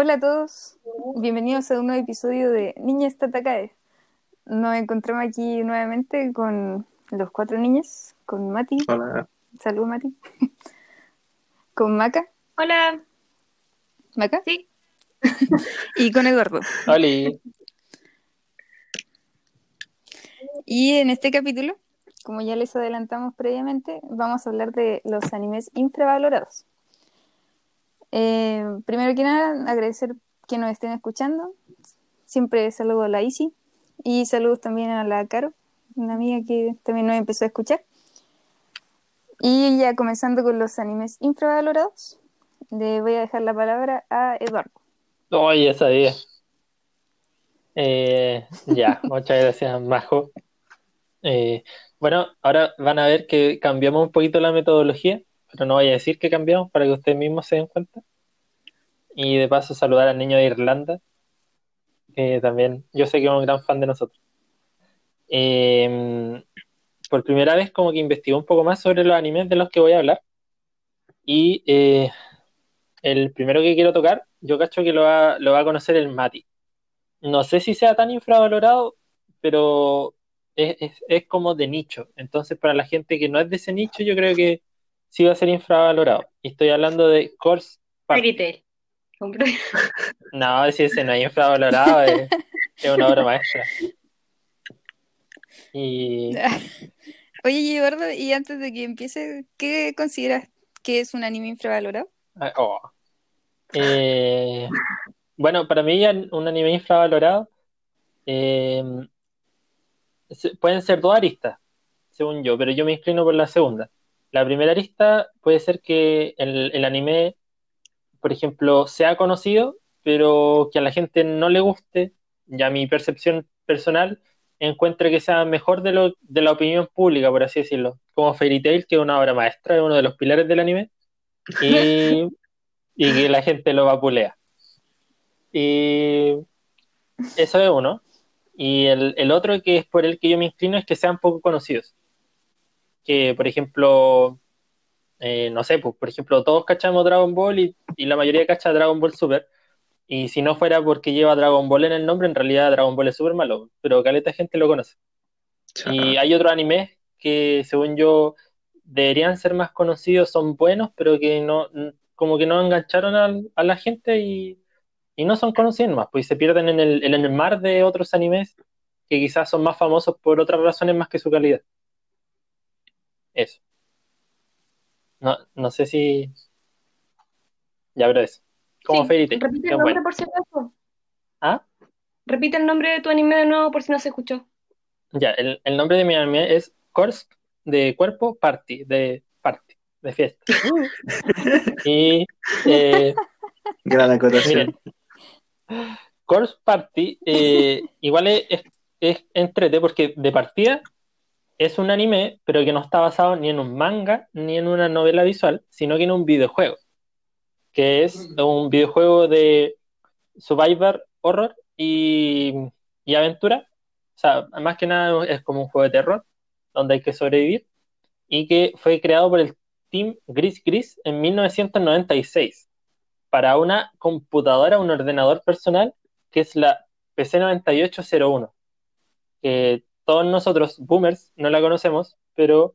Hola a todos, bienvenidos a un nuevo episodio de Niñas Tatakae. Nos encontramos aquí nuevamente con los cuatro niñas, con Mati. Hola. Salud, Mati. con Maca. Hola. ¿Maca? Sí. y con Eduardo. Hola. Y en este capítulo, como ya les adelantamos previamente, vamos a hablar de los animes infravalorados. Eh, primero que nada, agradecer que nos estén escuchando. Siempre saludo a la Isi y saludos también a la Caro, una amiga que también nos empezó a escuchar. Y ya comenzando con los animes infravalorados, le voy a dejar la palabra a Eduardo. Oye, esa sabía. Eh, ya, muchas gracias, Majo. Eh, bueno, ahora van a ver que cambiamos un poquito la metodología, pero no voy a decir que cambiamos para que ustedes mismos se den cuenta. Y de paso saludar al niño de Irlanda, que también yo sé que es un gran fan de nosotros. Eh, por primera vez como que investigó un poco más sobre los animes de los que voy a hablar. Y eh, el primero que quiero tocar, yo cacho que lo va, a conocer el Mati. No sé si sea tan infravalorado, pero es, es, como de nicho. Entonces, para la gente que no es de ese nicho, yo creo que sí va a ser infravalorado. Y estoy hablando de Course Fairy No, si ese no es infravalorado, es, es una obra maestra. Y... Oye, Eduardo, y antes de que empiece, ¿qué consideras que es un anime infravalorado? Ah, oh. eh, bueno, para mí un anime infravalorado eh, pueden ser dos aristas, según yo, pero yo me inclino por la segunda. La primera arista puede ser que el, el anime, por ejemplo, sea conocido, pero que a la gente no le guste, ya mi percepción personal encuentre que sea mejor de, lo, de la opinión pública, por así decirlo. Como Fairy Tail, que es una obra maestra, es uno de los pilares del anime, y, y que la gente lo vapulea. Y eso es uno. Y el, el, otro que es por el que yo me inclino es que sean poco conocidos. Que, por ejemplo, eh, no sé, pues, por ejemplo, todos cachamos Dragon Ball y, y la mayoría cacha Dragon Ball Super, y si no fuera porque lleva Dragon Ball en el nombre, en realidad Dragon Ball es súper malo, pero caleta gente lo conoce. Y hay otros animes que, según yo, deberían ser más conocidos, son buenos, pero que no, como que no engancharon a, la gente y, no son conocidos más, pues se pierden en el, en el mar de otros animes que quizás son más famosos por otras razones más que su calidad. Eso. No, no sé si. Ya, pero eso. Como sí. Repite el nombre bueno. por si acaso. ¿Ah? Repite el nombre de tu anime de nuevo por si no se escuchó. Ya, el, el nombre de mi anime es Course de cuerpo, party, de party, de fiesta. y eh, gran acotación. Course Party eh, igual es, es, es entrete porque de partida es un anime, pero que no está basado ni en un manga ni en una novela visual, sino que en un videojuego que es un videojuego de survivor, horror y, aventura. O sea, más que nada es como un juego de terror, donde hay que sobrevivir, y que fue creado por el Team Gris Gris en 1996 para una computadora, un ordenador personal, que es la PC9801, que todos nosotros, boomers, no la conocemos, pero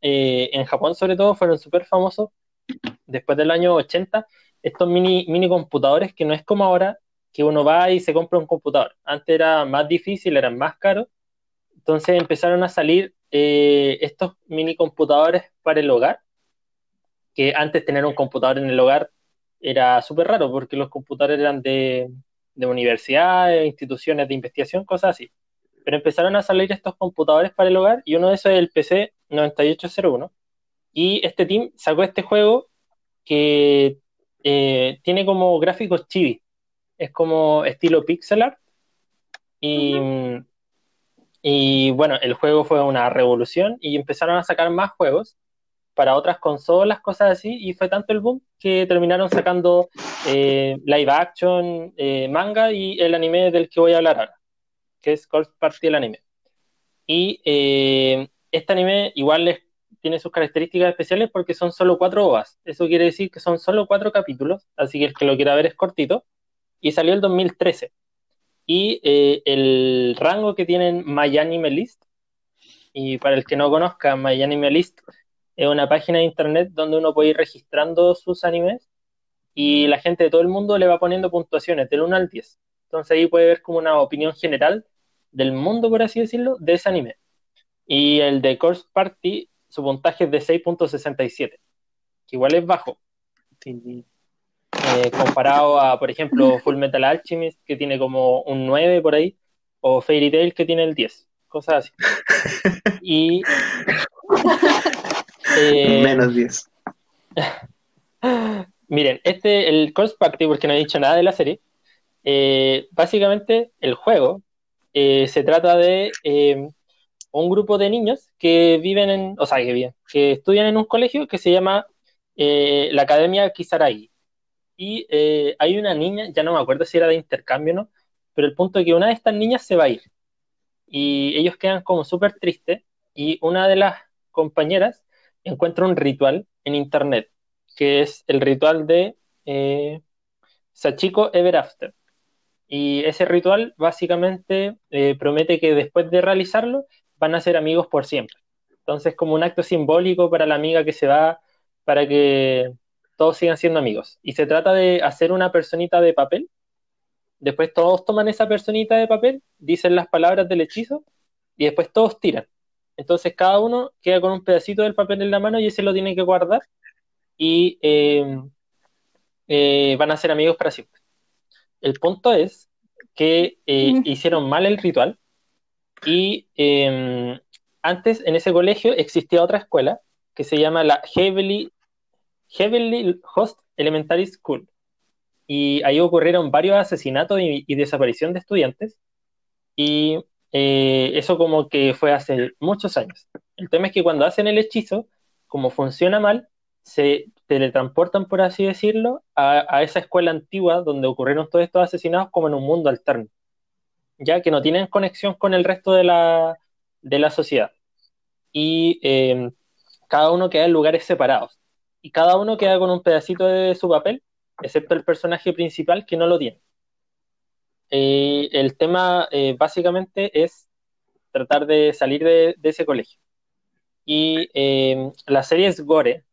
eh, en Japón sobre todo fueron súper famosos después del año 80, estos mini, mini computadores que no es como ahora, que uno va y se compra un computador. Antes era más difícil, eran más caros. Entonces empezaron a salir eh, estos mini computadores para el hogar, que antes tener un computador en el hogar era súper raro, porque los computadores eran de, de universidades, instituciones de investigación, cosas así. Pero empezaron a salir estos computadores para el hogar y uno de esos es el PC 9801. Y este team sacó este juego que eh, tiene como gráficos chibi. Es como estilo pixel art. Y, bueno, el juego fue una revolución y empezaron a sacar más juegos para otras consolas, cosas así, y fue tanto el boom que terminaron sacando eh, live action, eh, manga y el anime del que voy a hablar ahora, que es Party el anime. Y eh, este anime igual tiene sus características especiales porque son solo cuatro OVAs. Eso quiere decir que son solo cuatro capítulos, así que el que lo quiera ver es cortito. Y salió el 2013. Y eh, el rango que tienen MyAnimeList, List, y para el que no conozca, MyAnimeList List es una página de internet donde uno puede ir registrando sus animes y la gente de todo el mundo le va poniendo puntuaciones del 1 al 10. Entonces ahí puede ver como una opinión general del mundo, por así decirlo, de ese anime. Y el de Course Party, su puntaje es de 6.67, que igual es bajo. Eh, comparado a, por ejemplo, Full Metal Alchemist, que tiene como un 9 por ahí, o Fairy Tail, que tiene el 10, cosas así. Y. Eh, Menos 10. Miren, este, el Course Party, porque no he dicho nada de la serie, eh, básicamente el juego se trata de un grupo de niños que viven en, o sea, que viven, que estudian en un colegio que se llama eh, la Academia Kisaragi. Y eh, hay una niña, ya no me acuerdo si era de intercambio o no, pero el punto es que una de estas niñas se va a ir. Y ellos quedan como súper tristes y una de las compañeras encuentra un ritual en internet, que es el ritual de eh, Sachiko Ever After. Y ese ritual básicamente promete que después de realizarlo van a ser amigos por siempre. Entonces, como un acto simbólico para la amiga que se va, para que todos sigan siendo amigos. Y se trata de hacer una personita de papel. Después todos toman esa personita de papel, dicen las palabras del hechizo y después todos tiran. Entonces cada uno queda con un pedacito del papel en la mano y ese lo tiene que guardar y eh, eh, van a ser amigos para siempre. El punto es que eh, hicieron mal el ritual y em, antes en ese colegio existía otra escuela que se llama la Heavenly, Heavenly Host Elementary School. Y ahí ocurrieron varios asesinatos y, desaparición de estudiantes. Y eh, eso como que fue hace muchos años. El tema es que cuando hacen el hechizo, como funciona mal, se teletransportan, por así decirlo, a, a, esa escuela antigua donde ocurrieron todos estos asesinatos como en un mundo alterno ya que no tienen conexión con el resto de la, de la sociedad. Y eh, cada uno queda en lugares separados. Y cada uno queda con un pedacito de su papel, excepto el personaje principal que no lo tiene. Eh, el tema eh, básicamente es tratar de salir de, de ese colegio. Y la serie es gore,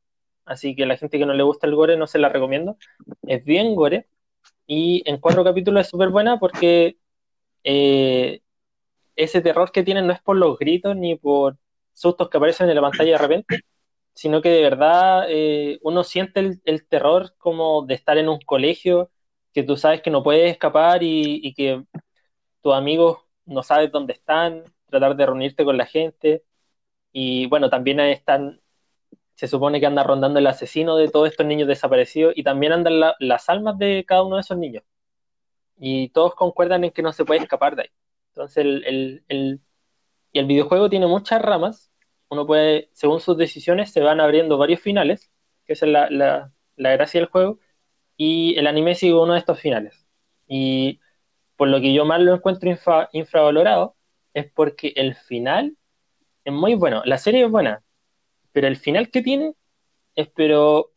así que la gente que no le gusta el gore no se la recomiendo. Es bien gore y en cuatro capítulos es súper buena porque eh, ese terror que tienen no es por los gritos ni por sustos que aparecen en la pantalla de repente, sino que de verdad eh, uno siente el, terror como de estar en un colegio que tú sabes que no puedes escapar y, que tus amigos no sabes dónde están, tratar de reunirte con la gente. Y bueno, también están, se supone que anda rondando el asesino de todos estos niños desaparecidos y también andan las almas de cada uno de esos niños y todos concuerdan en que no se puede escapar de ahí. Entonces, el, el, y el videojuego tiene muchas ramas. Uno puede, según sus decisiones, se van abriendo varios finales, que es la, la, la gracia del juego, y el anime sigue uno de estos finales. Y por lo que yo más lo encuentro infravalorado, es porque el final es muy bueno. La serie es buena, pero el final que tiene es, pero.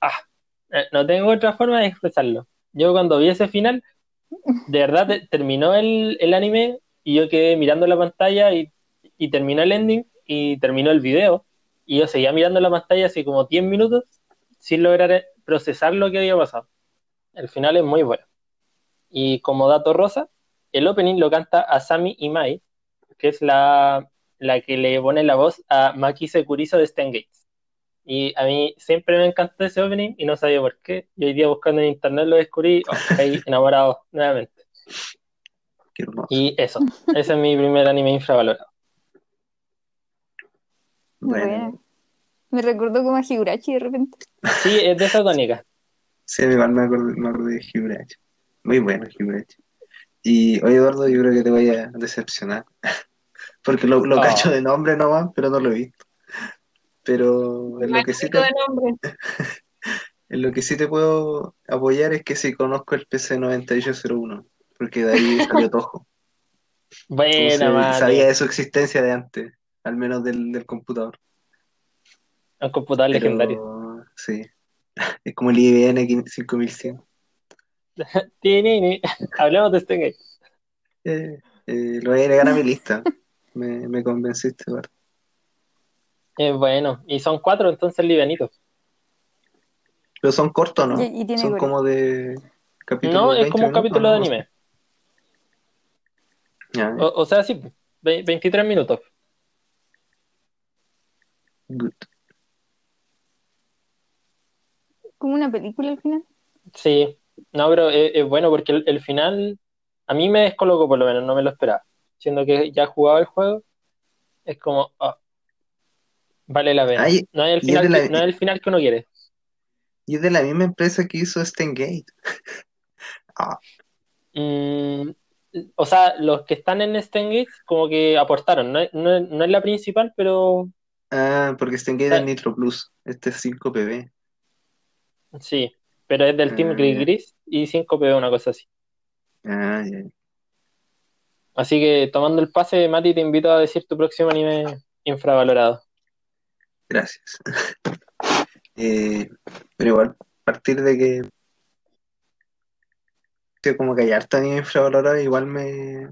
Ah, eh, no tengo otra forma de expresarlo. Yo cuando vi ese final, de verdad terminó el, anime y yo quedé mirando la pantalla y, y terminó el ending y terminó el video y yo seguía mirando la pantalla así como 10 minutos sin lograr procesar lo que había pasado. El final es muy bueno. Y como dato rosa, el opening lo canta Asami Imai, que es la, la que le pone la voz a Maki Sekurizo de Gates. Y a mí siempre me encantó ese opening y no sabía por qué. Y hoy día buscando en internet lo descubrí, oh, ahí enamorado nuevamente. Y eso, ese es mi primer anime infravalorado. Bueno. Me recordó como a Higurachi de repente. Sí, es de esa tónica. Sí, igual me acordé, me acordé de Higurachi. Muy bueno Higurachi. Y oye Eduardo, yo creo que te voy a decepcionar. Porque lo, lo oh. cacho de nombre nomás, pero no lo he visto. Pero en lo, que sí te, en lo que sí te puedo apoyar es que sí conozco el PC 9801, porque de ahí salió Tojo. Buena, Sabía de su existencia de antes, al menos del, del computador. Un computador pero legendario. sí. Es como el IBM 5100. Tinini. Hablemos de este game. Eh, eh, lo voy a agregar a mi lista. Me, me convenciste, Eduardo. Eh, bueno, y son cuatro, entonces livianito. Pero son cortos, ¿no? Y- y tiene son como de capítulo No, es 20 como un minutos, capítulo de ¿no? anime. O, o sea, sí, ve- 23 minutos. good. Como una película al final. Sí, no, pero es, es bueno porque el, el final a mí me descolocó por lo menos, no me lo esperaba. Siendo que ya jugaba el juego, es como, ah, vale la pena. Ay, No es el final, la- que, no es el final que uno quiere. Y es de la misma empresa que hizo Stengate. Ah, Mm, o sea, los que están en Stengate como que aportaron, no, es- no, no es la principal, pero ah, porque Stengate es Nitro Plus. Este es 5PB. sí, pero es del Team Ah, Gris. Gris y 5PB, una cosa así. Ah, ya. Así que tomando el pase, Mati, te invito a decir tu próximo anime infravalorado. Gracias. Eh, pero igual, a partir de que que como que hay harto anime infravalorado, igual me,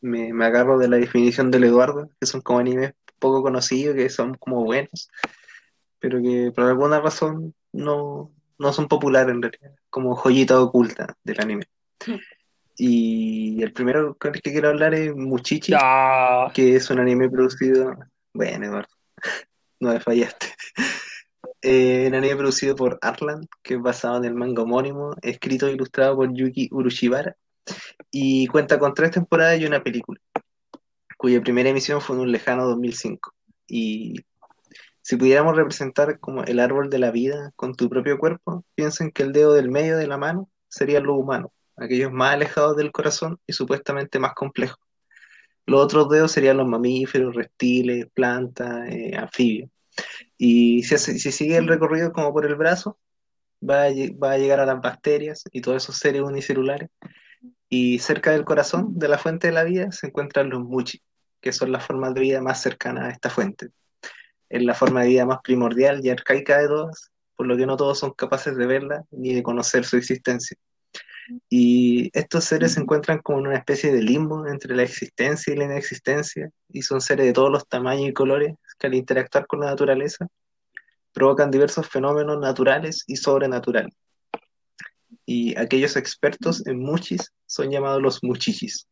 me, me agarro de la definición del Eduardo, que son como animes poco conocidos, que son como buenos, pero que por alguna razón no, no son populares en realidad, como joyita oculta del anime. Y el primero con el que quiero hablar es Muchichi, Ah, que es un anime producido. Bueno, Eduardo, no me fallaste. Eh, un anime producido por Arlan, que es basado en el manga homónimo, escrito e ilustrado por Yuki Urushibara, y cuenta con tres temporadas y una película, cuya primera emisión fue en un lejano 2005. Y si pudiéramos representar como el árbol de la vida con tu propio cuerpo, piensen que el dedo del medio de la mano sería lo humano, aquellos más alejados del corazón y supuestamente más complejos. Los otros dedos serían los mamíferos, reptiles, plantas, eh, anfibios. Y si, hace- si sigue el recorrido como por el brazo, va a, lle- va a llegar a las bacterias y todos esos seres unicelulares. Y cerca del corazón, de la fuente de la vida, se encuentran los muchi, que son las formas de vida más cercanas a esta fuente. Es la forma de vida más primordial y arcaica de todas, por lo que no todos son capaces de verla ni de conocer su existencia. Y estos seres se encuentran como en una especie de limbo entre la existencia y la inexistencia, y son seres de todos los tamaños y colores que al interactuar con la naturaleza provocan diversos fenómenos naturales y sobrenaturales. Y aquellos expertos en muchis son llamados los muchichis,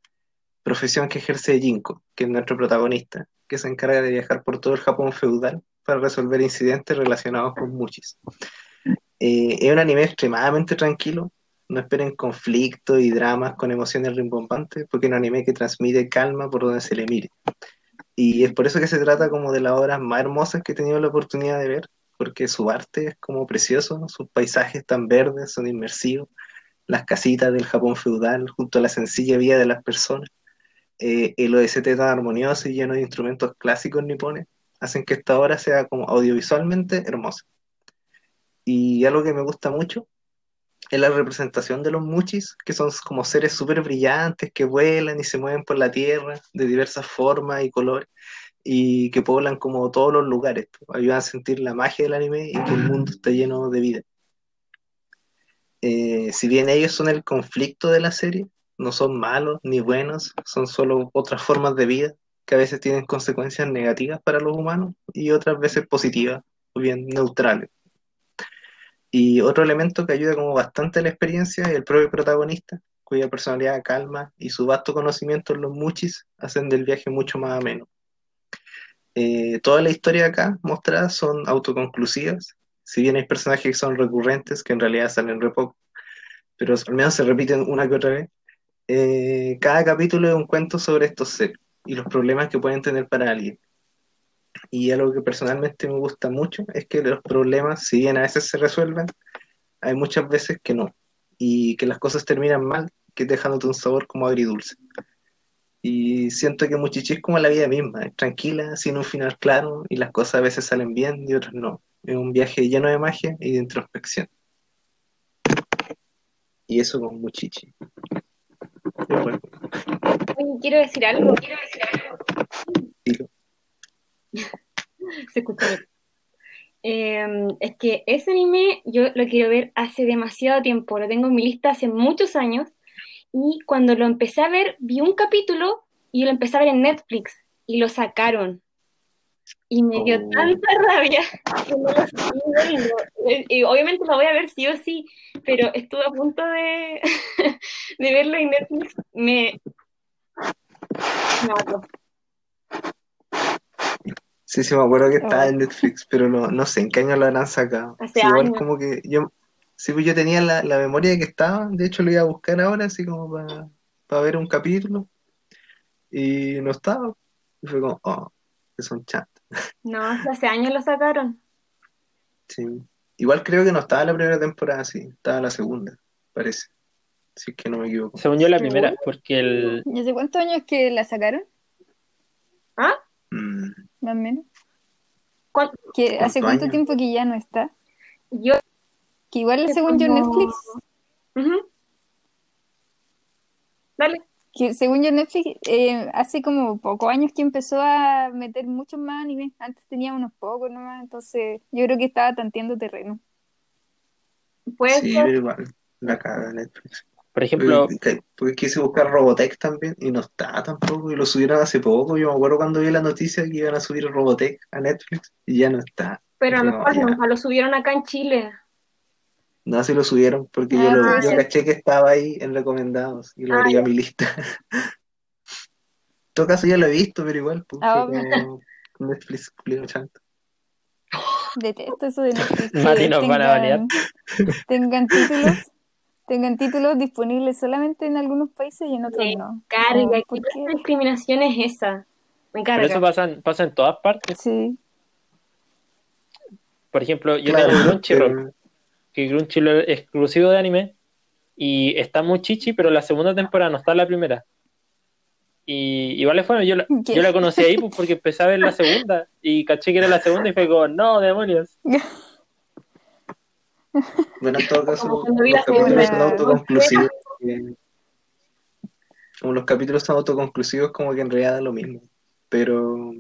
profesión que ejerce Jinko, que es nuestro protagonista, que se encarga de viajar por todo el Japón feudal para resolver incidentes relacionados con muchis. Eh, es un anime extremadamente tranquilo, no esperen conflictos y dramas con emociones rimbombantes, porque es un anime que transmite calma por donde se le mire. Y es por eso que se trata como de las obras más hermosas que he tenido la oportunidad de ver, porque su arte es como precioso, sus paisajes tan verdes son inmersivos, las casitas del Japón feudal junto a la sencilla vida de las personas, eh, el OST tan armonioso y lleno de instrumentos clásicos nipones, hacen que esta obra sea como audiovisualmente hermosa. Y algo que me gusta mucho es la representación de los muchis, que son como seres súper brillantes, que vuelan y se mueven por la tierra de diversas formas y colores, y que poblan como todos los lugares, ayudan a sentir la magia del anime y que el mundo está lleno de vida. Eh, si bien ellos son el conflicto de la serie, no son malos ni buenos, son solo otras formas de vida que a veces tienen consecuencias negativas para los humanos y otras veces positivas o bien neutrales. Y otro elemento que ayuda como bastante a la experiencia es el propio protagonista, cuya personalidad calma y su vasto conocimiento en los muchis hacen del viaje mucho más ameno. Eh, toda la historia acá mostrada son autoconclusivas, si bien hay personajes que son recurrentes, que en realidad salen re poco, pero al menos se repiten una que otra vez. Eh, cada capítulo es un cuento sobre estos seres y los problemas que pueden tener para alguien. Y algo que personalmente me gusta mucho es que los problemas, si bien a veces se resuelven, hay muchas veces que no. Y que las cosas terminan mal, que dejándote un sabor como agridulce. Y siento que Muchichi es como la vida misma, es tranquila, sin un final claro, y las cosas a veces salen bien y otras no. Es un viaje lleno de magia y de introspección. Y eso con Muchichi. Bueno, Oye, quiero decir algo. Quiero decir algo. Se escuchó bien. Eh, es que ese anime yo lo quiero ver hace demasiado tiempo, lo tengo en mi lista hace muchos años y cuando lo empecé a ver vi un capítulo y lo empecé a ver en Netflix y lo sacaron y me dio Oh. tanta rabia que no lo seguí viendo. Eh, Y obviamente lo voy a ver sí o sí, pero estuve a punto de, de verlo en Netflix, me... Sí, sí, me acuerdo que estaba Oh. en Netflix, pero no, no sé en qué año lo habrán sacado. Hace Sí, igual años. como que yo, sí, pues yo tenía la, la memoria de que estaba, de hecho lo iba a buscar ahora, así como para ver un capítulo, y no estaba. Y fue como, oh, que son chat. No, hace años lo sacaron. Sí. Igual creo que no estaba la primera temporada, sí, estaba la segunda, parece. Si es que no me equivoco. Según yo la primera, porque el, ¿Y hace cuántos años que la sacaron? ¿Ah? Mm, Más o menos. ¿Cuán- Que ¿Hace ¿Cuántos cuánto años? tiempo que ya no está? Yo... Que igual Que según yo como- Netflix, Ujú. Dale. que según yo Netflix eh, hace como pocos años que empezó a meter muchos más animes. Antes tenía unos pocos nomás, entonces yo creo que estaba tanteando terreno. Puede sí, ser. igual, la caga Netflix. Por ejemplo, Porque, porque quise buscar Robotech también y no está tampoco, y lo subieron hace poco. Yo me acuerdo cuando vi la noticia que iban a subir Robotech a Netflix y ya no está. Pero a lo No, mejor ya. nunca lo subieron acá en Chile. No, sí lo subieron porque Ah, yo, lo, puede yo caché que estaba ahí en recomendados y lo Ah, agregué a mi lista. En todo caso ya lo he visto, pero igual, pues, Ah, fue como Netflix chanto. Detesto eso de Netflix. Mati nos van a balear. Tengan títulos, tengan títulos disponibles solamente en algunos países y en otros Me no. Carga, ¿qué ¿por clase qué? discriminación es esa? Me pero eso carga. pasa, en- pasa en todas partes. Sí. Por ejemplo, yo Claro, tengo Crunchyroll, que Crunchyroll es exclusivo de anime y está muy chichi, pero la segunda temporada no está en la primera. Y igual es bueno, yo la, ¿Qué? yo la conocí ahí pues, porque empecé a ver la segunda y caché que era la segunda y fue como, no, demonios. Bueno, en todo caso, los capítulos son autoconclusivos. eh, Como los capítulos son autoconclusivos, como que en realidad da lo mismo. Pero,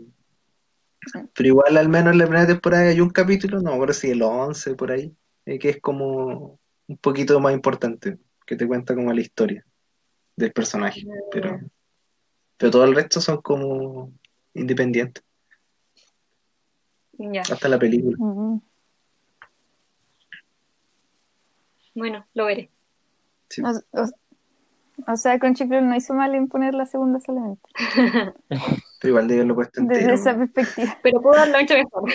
pero igual, al menos en la primera temporada hay un capítulo, no me acuerdo si el 11 por ahí, eh, que es como un poquito más importante, que te cuenta como la historia del personaje. Pero, pero todo el resto son como independientes, hasta la película. Bueno, lo veré. Sí. O, o- o sea, Crunchyroll no hizo mal en poner la segunda solamente. Pero igual de haberlo puesto Desde entero. esa perspectiva. Pero puedo haberlo hecho mejor.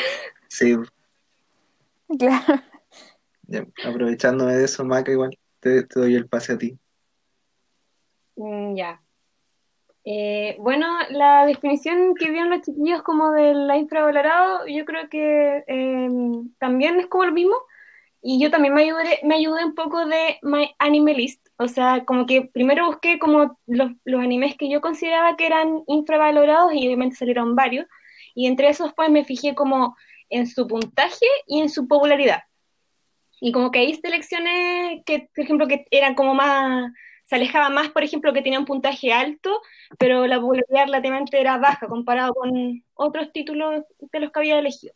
Sí, Claro. ya, aprovechándome de eso, Maca, igual te, te doy el pase a ti. Mm, Ya. Eh, bueno, la definición que dieron los chiquillos como del infravalorado, yo creo que eh, también es como lo mismo. Y yo también me ayudé, me ayudé un poco de My Anime List. O sea, como que primero busqué como los, los animes que yo consideraba que eran infravalorados y obviamente salieron varios. Y entre esos pues me fijé como en su puntaje y en su popularidad. Y como que ahí seleccioné que, por ejemplo, que eran como más, se alejaba más, por ejemplo, que tenían un puntaje alto, pero la popularidad relativamente era baja comparado con otros títulos de los que había elegido.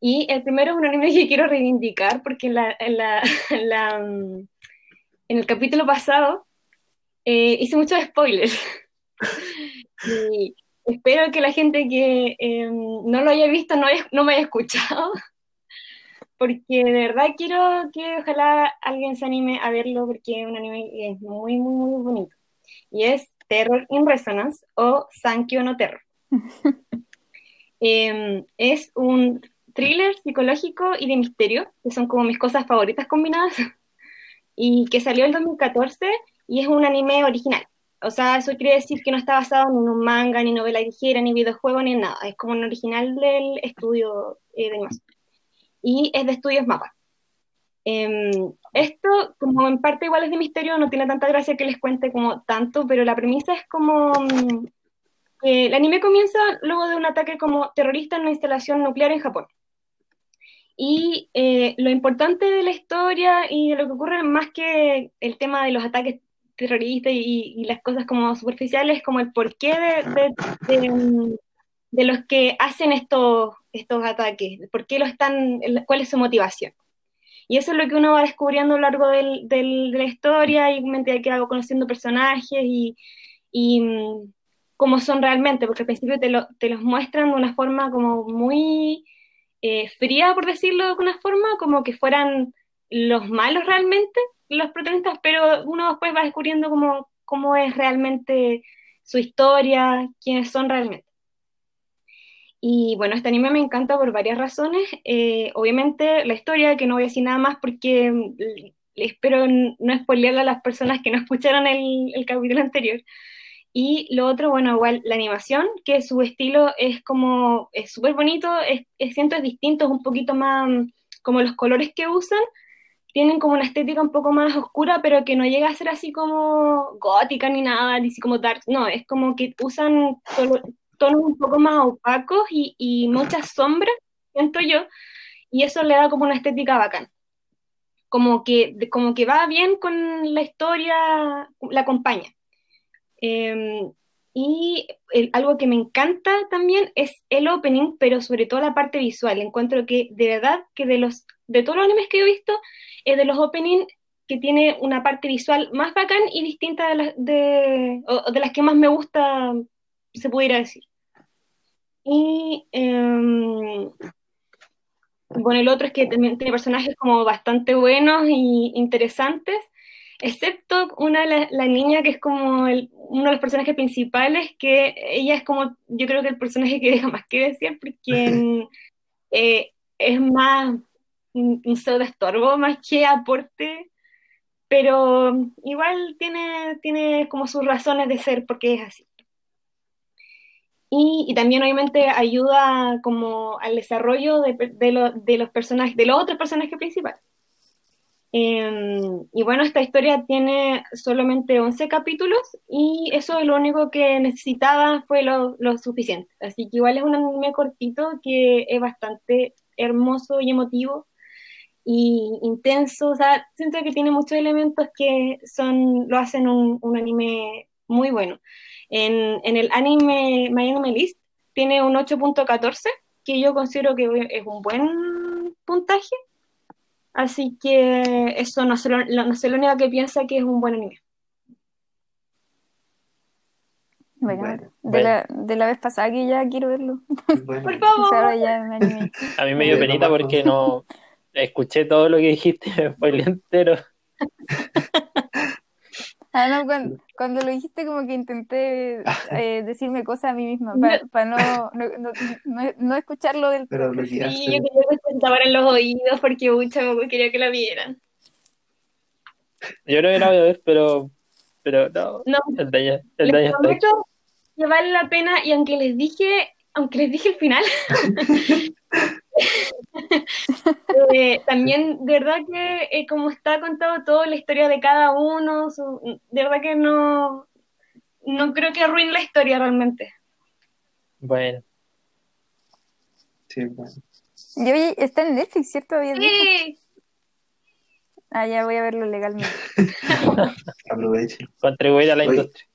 Y el primero es un anime que quiero reivindicar porque en, la, en, la, en, la, en el capítulo pasado eh, hice muchos spoilers. y espero que la gente que eh, no lo haya visto no, haya- no me haya escuchado porque de verdad quiero que ojalá alguien se anime a verlo porque es un anime que es muy, muy, muy bonito. Y es Terror in Resonance o Sankyo no Terror. Eh, es un thriller psicológico y de misterio, que son como mis cosas favoritas combinadas, y que salió en 2014 y es un anime original. O sea, eso quiere decir que no está basado en un manga, ni novela ligera, ni videojuego, ni nada. Es como un original del estudio eh, de animación y es de estudios mapa. Eh, esto, como en parte igual es de misterio, no tiene tanta gracia que les cuente como tanto, pero la premisa es como mm, que el anime comienza luego de un ataque como terrorista en una instalación nuclear en Japón. Y eh, lo importante de la historia y de lo que ocurre más que el tema de los ataques terroristas y, y las cosas como superficiales, como el porqué de, de, de, mm, de los que hacen estos estos ataques, por qué lo están, cuál es su motivación. Y eso es lo que uno va descubriendo a lo largo del, del, de la historia y medida que hago conociendo personajes y, y mm, cómo son realmente, porque al principio te, lo, te los muestran de una forma como muy eh, fría, por decirlo de alguna forma, como que fueran los malos realmente, los protagonistas, pero uno después va descubriendo cómo, cómo es realmente su historia, quiénes son realmente. Y bueno, este anime me encanta por varias razones. Eh, obviamente la historia, que no voy a decir nada más porque mm, espero no spoilearle a las personas que no escucharon el, el capítulo anterior. Y lo otro, bueno, igual la animación, que su estilo es como, es súper bonito, es, es, siento es distinto, es un poquito más, mm, como los colores que usan, tienen como una estética un poco más oscura, pero que no llega a ser así como gótica ni nada, ni así como dark, no, es como que usan tonos un poco más opacos y, y muchas sombras, siento yo, y eso le da como una estética bacán. Como que, como que va bien con la historia, la acompaña. Eh, y algo que me encanta también es el opening, pero sobre todo la parte visual. Encuentro que de verdad que de los de todos los animes que he visto, es de los openings que tiene una parte visual más bacán y distinta de, las de, las que más me gusta, se pudiera decir. Y eh, bueno, el otro es que también tiene personajes como bastante buenos y interesantes, excepto una la, la niña que es como el, uno de los personajes principales, que ella es como, yo creo que el personaje que deja más que decir, porque eh, es más un, un pseudo estorbo más que aporte, pero igual tiene, tiene como sus razones de ser porque es así. Y, y, también obviamente ayuda como al desarrollo de, de, lo, de, los personajes, de los otros personajes principales. Eh, y bueno, esta historia tiene solamente 11 capítulos y eso es lo único que necesitaba fue lo, lo suficiente. Así que igual es un anime cortito que es bastante hermoso y emotivo y intenso. O sea, siento que tiene muchos elementos que son, lo hacen un, un anime muy bueno. En, en, el anime My Anime List tiene un 8.14, que yo considero que es un buen puntaje. Así que eso no soy, lo, no soy la única que piensa que es un buen anime. Bueno, bueno, de, la, de, la, vez pasada que ya quiero verlo. Bueno. Por favor. Ahora ya me animé. A mí me dio penita porque no escuché todo lo que dijiste, me spoilé entero. Ah, no, cuando, cuando, lo dijiste como que intenté eh, decirme cosas a mí misma para pa no, no, no, no, escucharlo del todo. Sí, yo quería que se en los oídos porque mucha quería que la vieran. Yo creo que la voy a ver, pero, pero no, no. el daño, el daño está hecho. que vale la pena y aunque les dije, aunque les dije el final, eh, también, de verdad que eh, como está contado toda la historia de cada uno, su, de verdad que no, no creo que arruine la historia realmente. Bueno. Sí, bueno. Y oye, está en Netflix, ¿cierto? Sí. Dicho? Ah, ya voy a verlo legalmente. Aprovechen. Contribuir a la Oye, industria.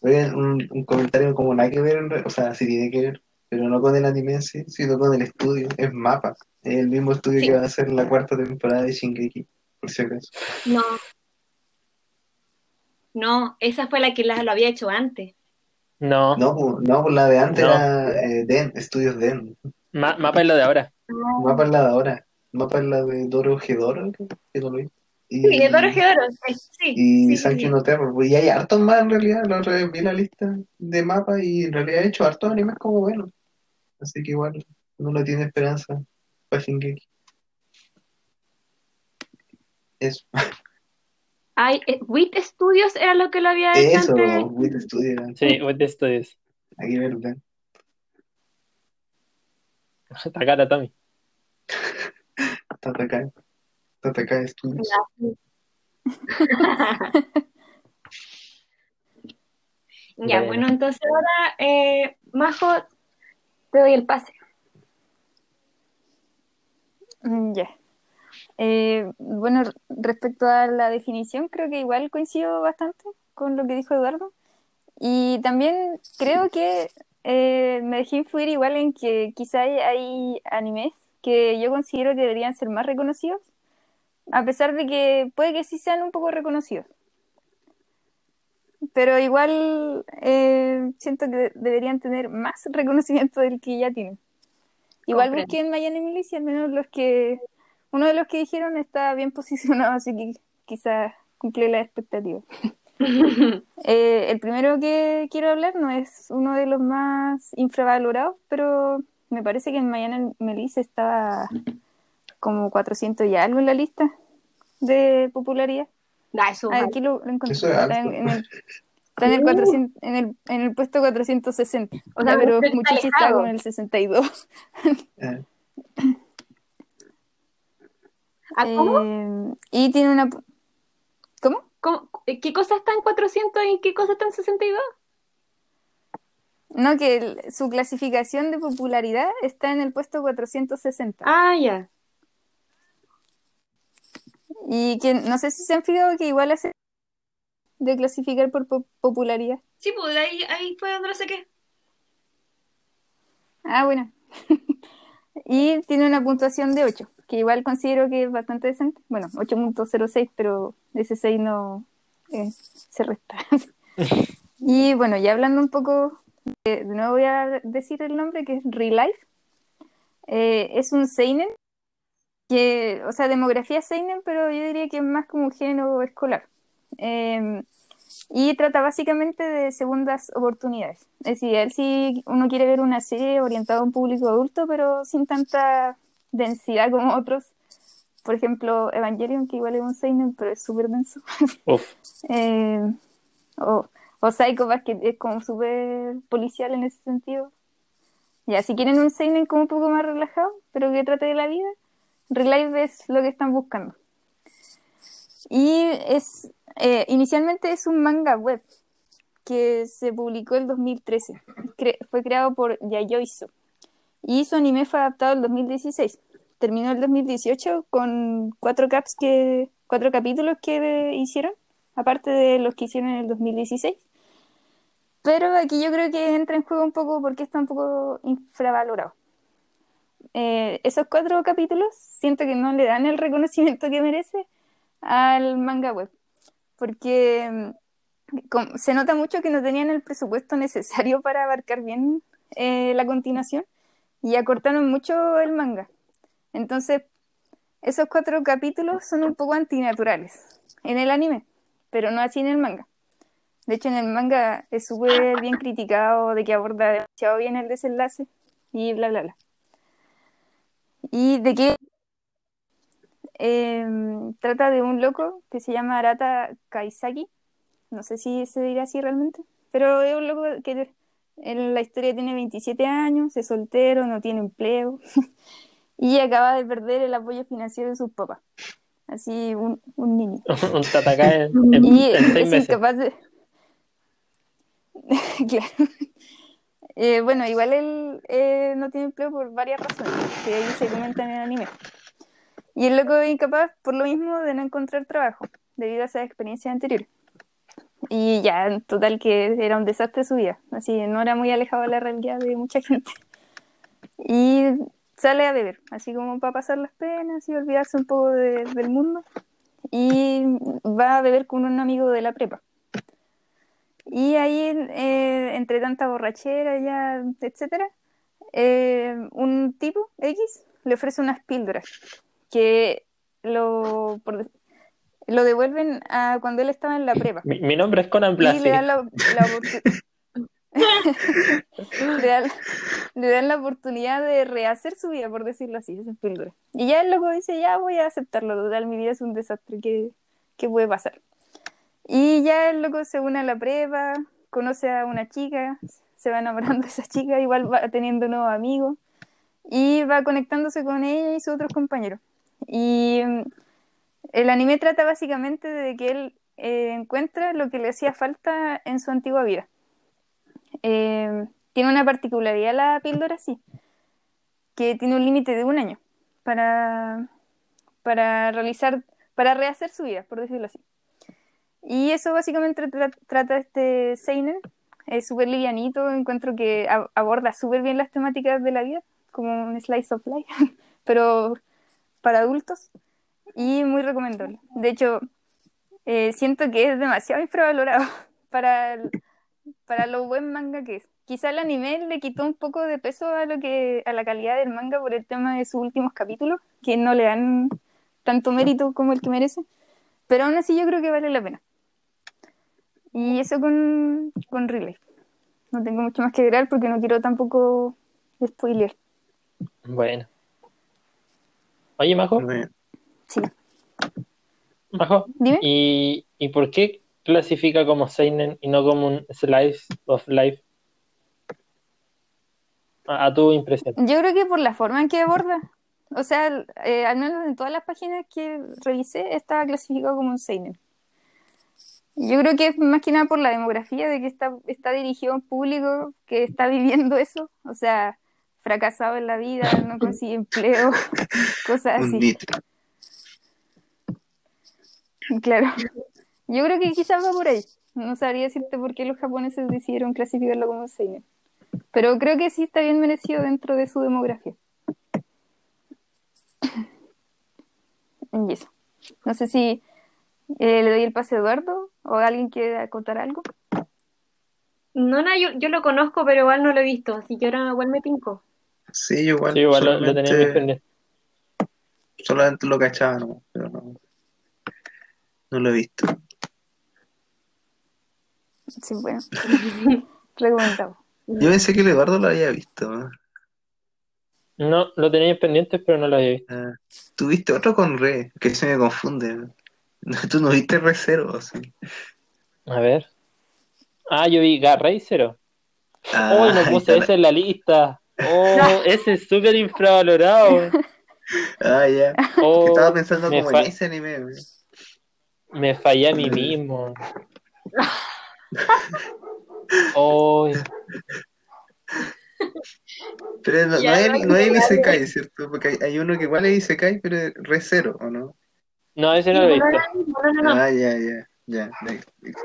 Oye, un, un, comentario como nada que ver, o sea, sí tiene que ver, pero no con el anime en sí, sino con el estudio. Es Mapa. Es el mismo estudio sí. que va a hacer la cuarta temporada de Shingeki, por si acaso. No. No, esa fue la que la, lo había hecho antes. No. No, no pues la de antes no. era eh, Den, Estudios Den. Ma Mapa es la de ahora. No. Mapa es la de ahora. Mapa es la de Doro Gedoro, que no lo vi. Y, sí, de Doro Gedoro, sí. Y sí, Sancho sí. no Terror. Y hay hartos más en realidad. La otra vez vi la lista de Mapa y en realidad he hecho hartos animes como buenos. Así que igual uno no tiene esperanza para Shingeki. Eso. Ay, eh, Wit Studios era lo que lo había hecho Eso, antes. Wit Studios. Sí, Wit Studios. Aquí ver, ven. Takara Tommy. Tataka. Tataka Studios. ya, bueno. bueno, entonces ahora, eh, Majo, te doy el pase. Ya. Yeah. Eh, bueno, respecto a la definición, creo que igual coincido bastante con lo que dijo Eduardo. Y también creo que eh, me dejé influir igual en que quizá hay, hay animes que yo considero que deberían ser más reconocidos, a pesar de que puede que sí sean un poco reconocidos. Pero igual eh, siento que deberían tener más reconocimiento del que ya tienen. Igual Comprendo. busqué en Miami Milicia, al menos los que uno de los que dijeron está bien posicionado, así que quizás cumple la expectativa. Eh, el primero que quiero hablar no es uno de los más infravalorados, pero me parece que en Miami Melissa estaba como 400 y algo en la lista de popularidad. Da, eso. Ah, Aquí lo, lo encontré. Eso es Está alto. en, en el, está en el 400 en el, en el puesto 460. O sea, pero usted está con el 62. Eh, Ah, ¿Cómo? Eh, y tiene una... ¿Cómo? ¿Cómo? ¿Qué cosa está en 400 y qué cosa está en 62? No, que el- su clasificación de popularidad está en el puesto 460. Ah, ya. Y que no sé si se han fijado que igual hace de clasificar por po- popularidad. Sí, pues ahí, ahí fue donde no sé qué. Ah, bueno. y tiene una puntuación de 8, que igual considero que es bastante decente. Bueno, 8.06, pero ese 6 no eh, se resta. y bueno, ya hablando un poco, de, de nuevo voy a decir el nombre, que es Real Life. Eh, es un Seinen, que, o sea, demografía Seinen, pero yo diría que es más como un género escolar. Eh, y trata básicamente de segundas oportunidades. Es decir, él sí uno quiere ver una serie orientada a un público adulto, pero sin tanta densidad como otros. Por ejemplo, Evangelion, que igual es un seinen, pero es súper denso. Eh, o, o Psycho que es como súper policial en ese sentido. Ya, si quieren un seinen como un poco más relajado, pero que trate de la vida, Relive es lo que están buscando. Y es eh, inicialmente es un manga web que se publicó el 2013. Cre- fue creado por Yayoi-Su. Y su anime fue adaptado el 2016. Terminó el 2018 con cuatro caps que cuatro capítulos que hicieron, aparte de los que hicieron en el 2016. Pero aquí yo creo que entra en juego un poco porque está un poco infravalorado. Eh, esos cuatro capítulos siento que no le dan el reconocimiento que merece al manga web, porque mm, se nota mucho que no tenían el presupuesto necesario para abarcar bien eh, la continuación y acortaron mucho el manga. Entonces, esos cuatro capítulos son un poco antinaturales en el anime, pero no así en el manga. De hecho, en el manga es súper bien criticado de que aborda demasiado bien el desenlace y bla, bla, bla. Y de que em, trata de un loco que se llama Arata Kaisaki. No sé si se dirá así realmente, pero es un loco que en la historia tiene 27 años, es soltero, no tiene empleo y acaba de perder el apoyo financiero de sus papás. Así, un, un niño. un tataca en, en- Y en seis es meses. incapaz de... claro. Eh, bueno, igual él eh, no tiene empleo por varias razones, que ahí se comentan en el anime. Y el loco es incapaz por lo mismo de no encontrar trabajo, debido a esas experiencias anteriores. Y ya, en total que era un desastre su vida, así no era muy alejado de la realidad de mucha gente. Y sale a beber, así como para pasar las penas y olvidarse un poco de- del mundo. Y va a beber con un amigo de la prepa. Y ahí, eh, entre tanta borrachera, ya, etcétera, eh, un tipo X le ofrece unas píldoras que lo, por lo devuelven a cuando él estaba en la prepa. Mi, mi nombre es Conan Y Blasi. le dan la, la oportu- le, dan, le dan la oportunidad de rehacer su vida, por decirlo así, esas píldoras. Y ya el loco dice, ya voy a aceptarlo, total, mi vida es un desastre, ¿qué, qué puede pasar? Y ya el loco se une a la prepa, conoce a una chica, se va enamorando de esa chica, igual va teniendo nuevos amigos y va conectándose con ella y sus otros compañeros. Y mm, el anime trata básicamente de que él eh, encuentra lo que le hacía falta en su antigua vida. Eh, tiene una particularidad la píldora, sí, que tiene un límite de un año para, para realizar, para rehacer su vida, por decirlo así. Y eso básicamente tra- trata este Seinen, es súper livianito, encuentro que a- aborda súper bien las temáticas de la vida, como un slice of life, pero para adultos, y muy recomendable. De hecho, eh, siento que es demasiado infravalorado para, el- para lo buen manga que es. Quizá el anime le quitó un poco de peso a lo que a la calidad del manga por el tema de sus últimos capítulos, que no le dan tanto mérito como el que merece, pero aún así yo creo que vale la pena. Y eso con, con Relay. No tengo mucho más que agregar porque no quiero tampoco spoiler. Bueno. Oye, Majo. Sí. Majo, Dime. ¿y, ¿y por qué clasifica como Seinen y no como un Slice of Life? A, a tu impresión. Yo creo que por la forma en que aborda. O sea, eh, al menos en todas las páginas que revisé estaba clasificado como un seinen. Yo creo que es más que nada por la demografía de que está, está dirigido a un público que está viviendo eso. O sea, fracasado en la vida, no consigue empleo, cosas así. Claro. Yo creo que quizás va por ahí. No sabría decirte por qué los japoneses decidieron clasificarlo como seinen. Pero creo que sí está bien merecido dentro de su demografía. Y eso. No sé si eh, le doy el pase a Eduardo o alguien quiere acotar algo. No, no, yo, yo lo conozco, pero igual no lo he visto, así que ahora igual me pinco. Sí, yo igual, Sí, igual lo, lo tenía solamente, pendiente. solamente lo cachaba, ¿no? pero no, no lo he visto. Sí, bueno. Recomendado. Yo pensé que el Eduardo lo había visto. ¿no? No, lo tenía pendiente, pero no lo había visto. Ah, Tú viste otro con Re, que se me confunde. ¿No? Tú no viste Re Cero, ¿sí? A ver. Ah, yo vi Garray Zero. Ah, Oh, no puse ese en la lista. Oh, ese es súper infravalorado. Ah, ya. Oh, Estaba pensando me, como fa- en ese anime. güey. me fallé a mí mismo. Oh, Pero no, no hay, no, hay Isekai, ¿cierto? Porque hay, hay uno que igual es Isekai, pero es Re Cero, ¿o no? No, ese no lo he visto. Ah, ya, ya, ya.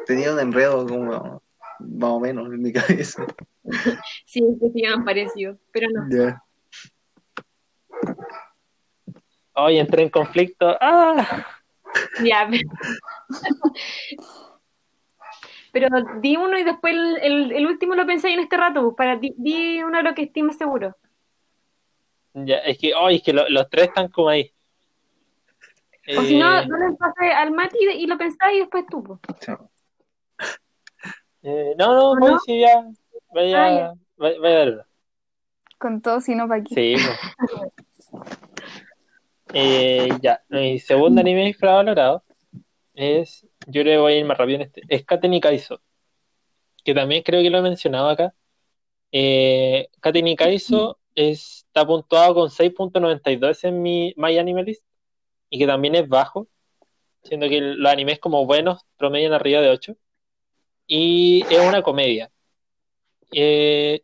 Tenía un enredo como más o menos en mi cabeza. Sí, que se llaman parecido, pero no. Ya. Oye, entré en conflicto. Ah, Ya. Pero di uno y después el, el, el último lo pensé en este rato, pues, para di, di uno de lo que estés más seguro. ya, es que, oh, es que lo- los tres están como ahí. O si no, Eh, no le pase al Mati y lo pensás y después tú. eh, no, no, ¿O voy, no? sí, ya. Vaya, Ah, ya. vaya, vaya a darlo. Con todo, si no, ¿para qué? Sí, pues. Eh, ya, mi segundo anime infravalorado es, yo le voy a ir más rápido en este, es Katen y Kaizo, que también creo que lo he mencionado acá. Eh, Katen y Kaizo está puntuado con 6.92 en mi My Anime List y que también es bajo, siendo que los animes como buenos promedian arriba de 8 y es una comedia. Eh,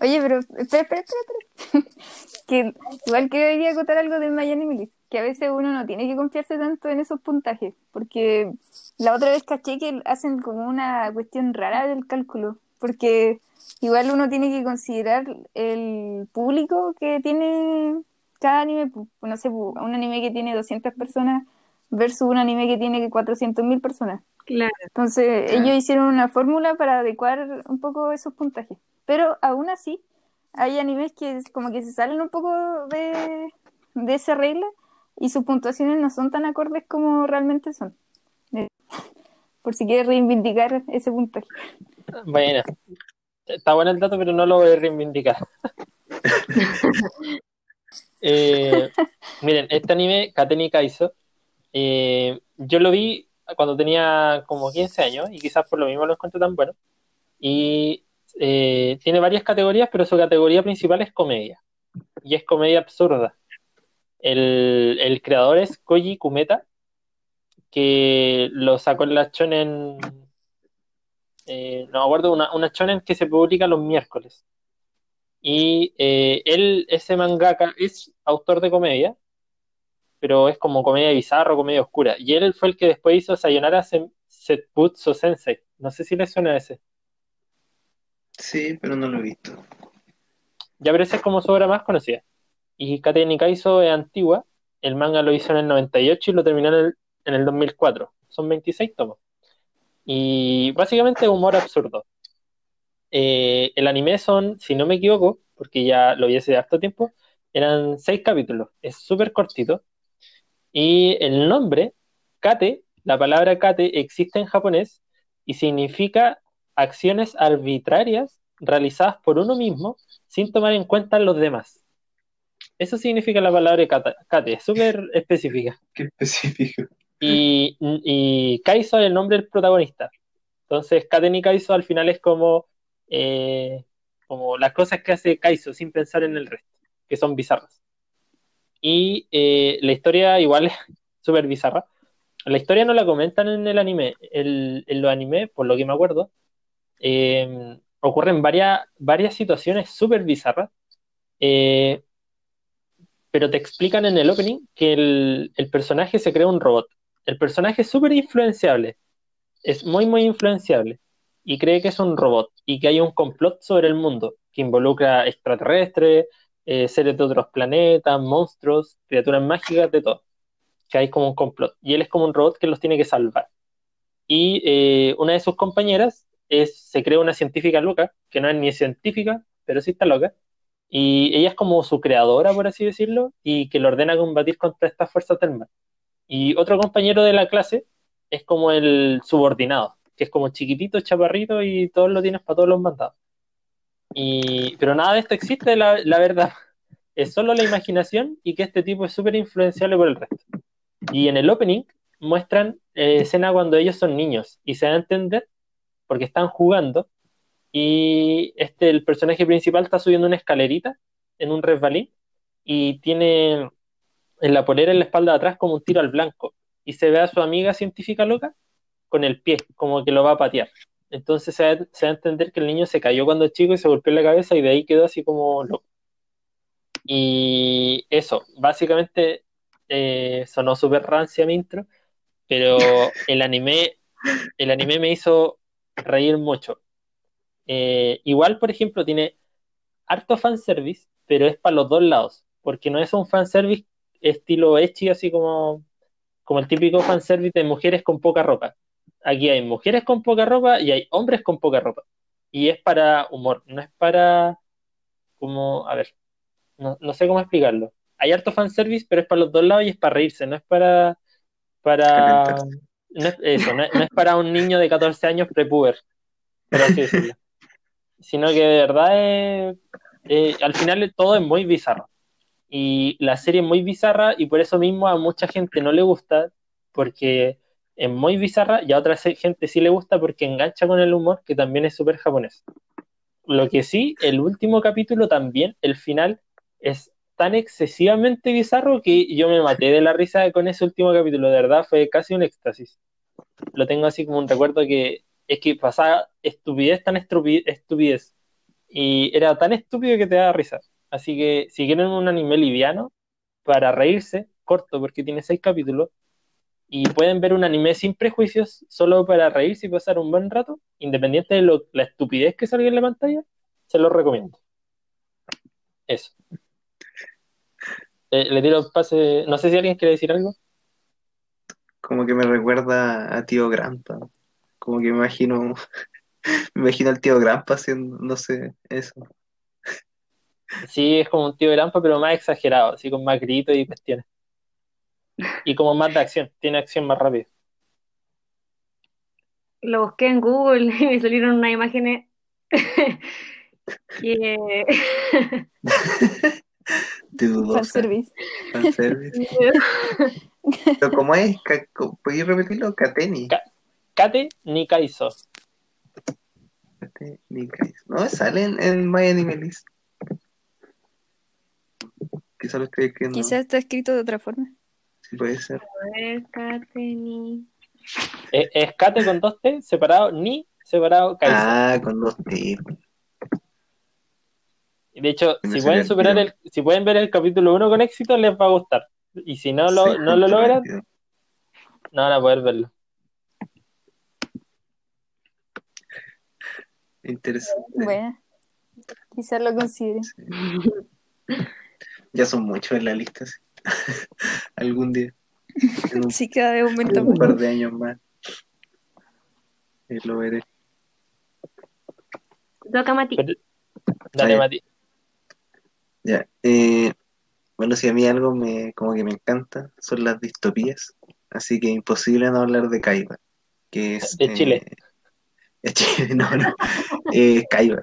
Oye, pero espera, espera, espera, espera. que igual que debería acotar algo del Miami Milice, que a veces uno no tiene que confiarse tanto en esos puntajes, porque la otra vez caché que hacen como una cuestión rara del cálculo, porque igual uno tiene que considerar el público que tiene cada anime, no sé, un anime que tiene 200 personas versus un anime que tiene 400.000 personas. Claro. Entonces, Claro. ellos hicieron una fórmula para adecuar un poco esos puntajes. Pero aún así, hay animes que es como que se salen un poco de, de esa regla y sus puntuaciones no son tan acordes como realmente son. Eh, Por si quieres reivindicar ese puntaje. Bueno, está bueno el dato, pero no lo voy a reivindicar. Eh, miren, este anime, Kateni Kaizo, eh, yo lo vi cuando tenía como 15 años y quizás por lo mismo lo encuentro tan bueno. Y eh, tiene varias categorías, pero su categoría principal es comedia. Y es comedia absurda. El, creador es Koji Kumeta, que lo sacó en la Shonen. eh, no me acuerdo, una, una Shonen que se publica los miércoles. Y eh, él, ese mangaka, es autor de comedia, pero es como comedia bizarro, comedia oscura. Y él fue el que después hizo Sayonara Sen- Setbutsu Sensei. No sé si le suena ese. Sí, pero no lo he visto. Ya, pero esa es como su obra más conocida. Y Kate Nikaizo es antigua. El manga lo hizo en el 98 y lo terminó en el, en el 2004. Son 26 tomos. Y básicamente humor absurdo. Eh, el anime son, si no me equivoco, porque ya lo vi hace harto tiempo, eran seis capítulos. Es súper cortito. Y el nombre, Kate, la palabra Kate existe en japonés y significa acciones arbitrarias realizadas por uno mismo sin tomar en cuenta a los demás. Eso significa la palabra kata- Kate, es súper específica. Qué específico. Y, y Kaizo es el nombre del protagonista. Entonces, Kate ni Kaizo al final es como, eh, como las cosas que hace Kaizo sin pensar en el resto, que son bizarras. Y eh, la historia igual es súper bizarra. La historia no la comentan en el anime. El- en los animes, por lo que me acuerdo, eh, ocurren varias, varias situaciones súper bizarras. eh, pero te explican en el opening que el, el personaje se crea un robot. El personaje es súper influenciable, es muy, muy influenciable, y cree que es un robot y que hay un complot sobre el mundo que involucra extraterrestres, eh, seres de otros planetas, monstruos, criaturas mágicas, de todo. Que hay como un complot. Y él es como un robot que los tiene que salvar. Y eh, una de sus compañeras es, se cree una científica loca, que no es ni científica, pero sí está loca. Y ella es como su creadora, por así decirlo, y que le ordena combatir contra estas fuerzas del mal. Y otro compañero de la clase es como el subordinado, que es como chiquitito, chaparrito y todo lo tienes para todos los mandados. Y, pero nada de esto existe, la, la verdad. Es solo la imaginación y que este tipo es súper influenciable por el resto. Y en el opening muestran eh, escena cuando ellos son niños y se da a entender porque están jugando y este, el personaje principal está subiendo una escalerita en un resbalín y tiene en la polera en la espalda de atrás como un tiro al blanco y se ve a su amiga científica loca con el pie, como que lo va a patear. Entonces se da a entender que el niño se cayó cuando chico y se golpeó la cabeza y de ahí quedó así como loco. Y eso, básicamente eh, sonó súper rancia mi intro, pero el anime, el anime me hizo reír mucho. Eh, igual, por ejemplo, tiene harto fanservice, pero es para los dos lados, porque no es un fanservice estilo ecchi, así como, como el típico fanservice de mujeres con poca ropa. Aquí hay mujeres con poca ropa y hay hombres con poca ropa. Y es para humor, no es para como, a ver, no, no sé cómo explicarlo. Hay harto fanservice, pero es para los dos lados y es para reírse, no es para, para, no es, eso, no, es- no es para un niño de 14 años prepuber, por así decirlo. Sino que de verdad es, eh, al final todo es muy bizarro. Y la serie es muy bizarra y por eso mismo a mucha gente no le gusta, porque es muy bizarra y a otra gente sí le gusta porque engancha con el humor, que también es súper japonés. Lo que sí, el último capítulo también, el final, es tan excesivamente bizarro que yo me maté de la risa con ese último capítulo, de verdad, fue casi un éxtasis. Lo tengo así como un recuerdo que es que pasaba estupidez, tan estupi- estupidez, y era tan estúpido que te da risa. Así que si quieren un anime liviano, para reírse, corto, porque tiene seis capítulos, y pueden ver un anime sin prejuicios, solo para reírse y pasar un buen rato, independiente de lo- la estupidez que salga en la pantalla, se los recomiendo. Eso. Eh, le tiro pase, no sé si alguien quiere decir algo. Como que me recuerda a tío Grampa. Como que me imagino, me imagino al tío Grampa haciendo, no sé, eso. Sí, es como un tío de Lampa, pero más exagerado, así con más gritos y cuestiones. Y como más de acción, tiene acción más rápida. Lo busqué en Google y me salieron unas imágenes que De dudosa. Fanservice. Pero ¿cómo es? ¿Puedes repetirlo? Kateni. Ca- Kate. Kate Nikais. No, sale en, My Anime List. Quizá lo estoy escribiendo. Quizás está escrito de otra forma. Sí, puede ser. Es, es Kate con dos T, separado, ni separado. Ah, con dos T. De hecho, si pueden superar el, si pueden ver el capítulo 1 con éxito, les va a gustar. Y si no lo, Sí, no lo logran, no van a poder verlo. Interesante. Bueno, quizás lo consideren. Ya son muchos en la lista, sí. Algún día. En un, Sí, cada vez aumenta en un par de años más. Eh, lo veré. Toca Mati. Dale. Mati. Ya. eh, bueno, si a mí algo me como que me encanta son las distopías. Así que imposible no hablar de Kaiba. Que es. De Chile. es Chile, no, no. Eh, Kaiba.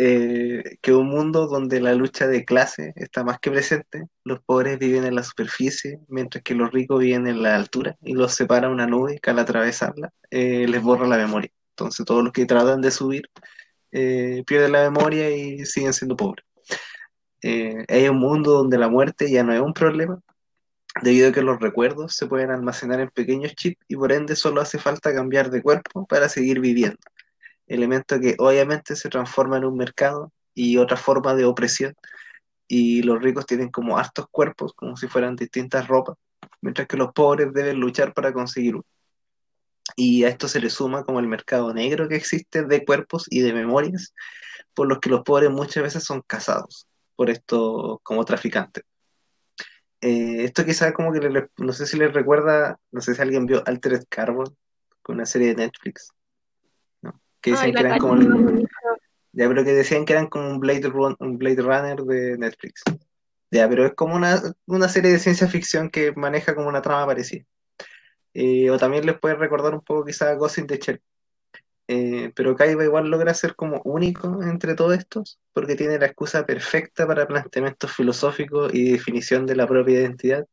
Eh, que un mundo donde la lucha de clase está más que presente. Los pobres viven en la superficie, mientras que los ricos viven en la altura y los separa una nube que al atravesarla eh, les borra la memoria. Entonces todos los que tratan de subir eh, pierden la memoria y siguen siendo pobres. Hay un mundo donde la muerte ya no es un problema, debido a que los recuerdos se pueden almacenar en pequeños chips y por ende solo hace falta cambiar de cuerpo para seguir viviendo. Elemento que obviamente se transforma en un mercado y otra forma de opresión. Y los ricos tienen como hartos cuerpos, como si fueran distintas ropas, mientras que los pobres deben luchar para conseguir uno. Y a esto se le suma como el mercado negro que existe de cuerpos y de memorias, por los que los pobres muchas veces son cazados por estos como traficantes. Eh, esto quizás como que le- no sé si les recuerda, no sé si alguien vio Altered Carbon, con una serie de Netflix. Que dicen Ay, que eran como el- ya, pero que decían que eran como un Blade, Run- un Blade Runner de Netflix. Ya, pero es como una, una serie de ciencia ficción que maneja como una trama parecida. Eh, o también les puede recordar un poco quizás a Ghost in the Shell. Eh, pero Kaiba igual logra ser como único entre todos estos, porque tiene la excusa perfecta para planteamientos filosóficos y definición de la propia identidad,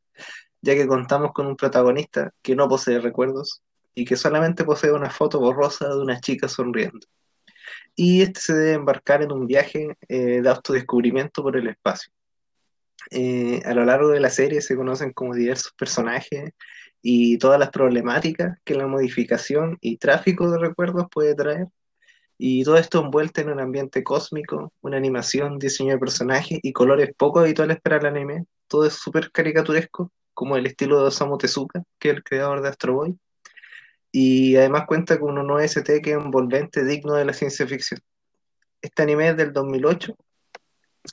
ya que contamos con un protagonista que no posee recuerdos y que solamente posee una foto borrosa de una chica sonriendo. Y este se debe embarcar en un viaje eh, de autodescubrimiento por el espacio. Eh, a lo largo de la serie se conocen como diversos personajes y todas las problemáticas que la modificación y tráfico de recuerdos puede traer. Y todo esto envuelto en un ambiente cósmico, una animación, diseño de personajes y colores poco habituales para el anime. Todo es súper caricaturesco, como el estilo de Osamu Tezuka, que es el creador de Astro Boy. Y además cuenta con un OST que es envolvente, digno de la ciencia ficción. Este anime es del 2008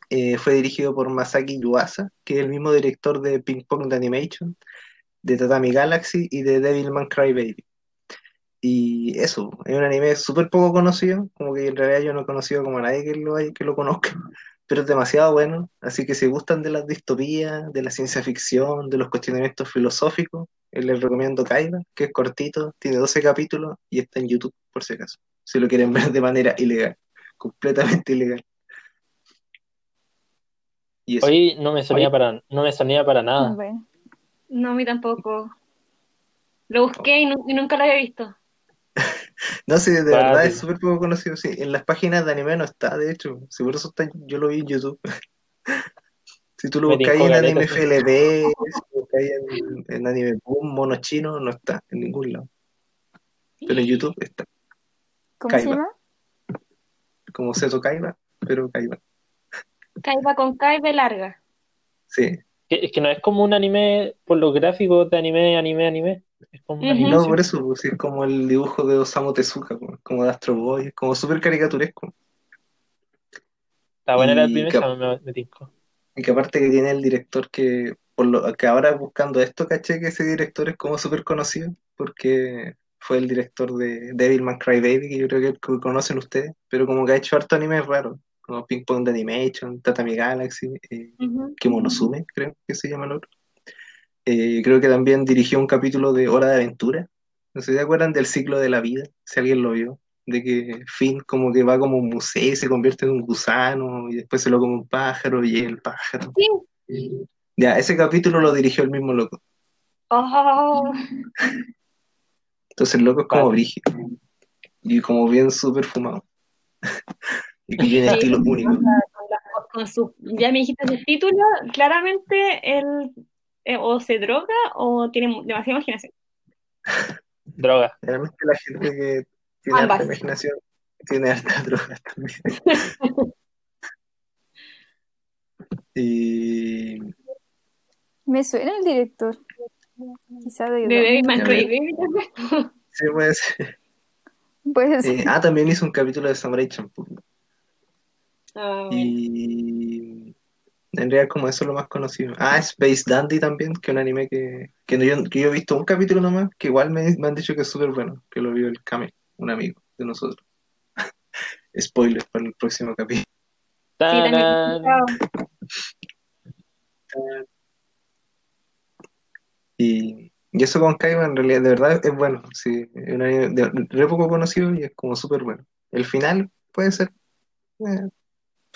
eh, fue dirigido por Masaki Yuasa, que es el mismo director de Ping Pong de Animation, de Tatami Galaxy y de Devilman Crybaby. Y eso, es un anime súper poco conocido, como que en realidad yo no he conocido como a nadie que lo, que lo conozca, pero es demasiado bueno, así que si gustan de las distopías, de la ciencia ficción, de los cuestionamientos filosóficos, les recomiendo Kaiba, que es cortito, tiene 12 capítulos y está en YouTube, por si acaso, si lo quieren ver de manera ilegal, completamente ilegal. Y eso. Hoy no me sonía para, no me sonía para nada. Bueno, No, a mí tampoco. Lo busqué y, nu- y nunca lo había visto. No, sí, de verdad es súper poco conocido. Sí, en las páginas de anime no está, de hecho. Por eso está, yo lo vi en YouTube. Si tú lo tincó en Anime. FLB, si lo buscas en, en Anime Boom, Mono Chino, no está en ningún lado. Pero en YouTube está, ¿cómo se Kaiba. llama? como Seto Kaiba, pero Kaiba. Kaiba con Kaiba larga. Sí, Que- Es que no es como un anime por los gráficos de anime, anime, anime. Es como una Ujú. no, por eso, pues, es como el dibujo de Osamu Tezuka, pues, como de Astro Boy, es como súper caricaturesco. Está buena la Y premisa, que- me, me tincó. Y que aparte que tiene el director que, por lo que ahora buscando esto, caché que ese director es como súper conocido, porque fue el director de Devilman Crybaby, que yo creo que conocen ustedes, pero como que ha hecho harto animes raros, como Ping Pong de Animation, Tatami Galaxy, eh, Ujú. Kimonosume, creo que se llama el otro. Eh, creo que también dirigió un capítulo de Hora de Aventura. No sé si se acuerdan del ciclo de la vida, si alguien lo vio, de que Finn como que va como a un museo y se convierte en un gusano y después se lo come un pájaro y el pájaro. Sí. Ya, ese capítulo lo dirigió el mismo loco. Oh, Entonces el loco es como brígido y como bien súper fumado. y que tiene Sí. estilo único. con, la- con su, ya me dijiste su título, claramente él eh, o se droga o tiene demasiada imaginación. Droga. Realmente la gente que tiene Ambas. harta imaginación tiene harta droga también. y Me suena el director. Quizá de tal vez. sí puede ser. Pues Eh, ah, también hizo un capítulo de Samurai Champloo. Ah, bueno. Y en realidad como eso es lo más conocido. Ah, Space Dandy también, que es un anime que, que, no- yo, que yo he visto un capítulo nomás, que igual me, me han dicho que es súper bueno, que lo vio el Kame, un amigo de nosotros. Spoiler para el próximo capítulo. Y, y eso con Kaiba en realidad de verdad es bueno, sí, es un anime de, re poco conocido y es como súper bueno. El final puede ser, eh,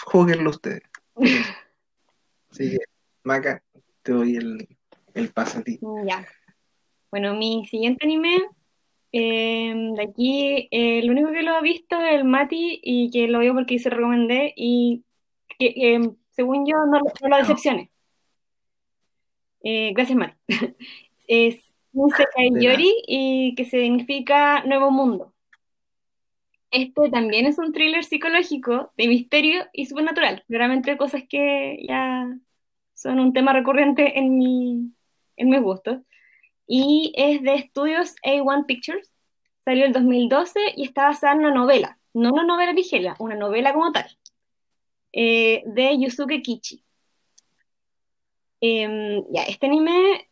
júguenlo ustedes. Así que, Maca, te doy el, el pase a ti. Ya. Bueno, mi siguiente anime, eh, de aquí, eh, el único que lo ha visto es el Mati y que lo veo porque se recomendé y que eh, según yo no, lo- no lo decepcione. Eh, gracias, Mati. Es Yori y que significa Nuevo Mundo. Este también es un thriller psicológico de misterio y supernatural. Claramente cosas que ya son un tema recurrente en mi, en mis gustos. Y es de estudios A1 Pictures. Salió el 2012 y está basada en una novela. No una novela ligera, una novela como tal. eh, de Yusuke Kichi. Em, ya, este anime,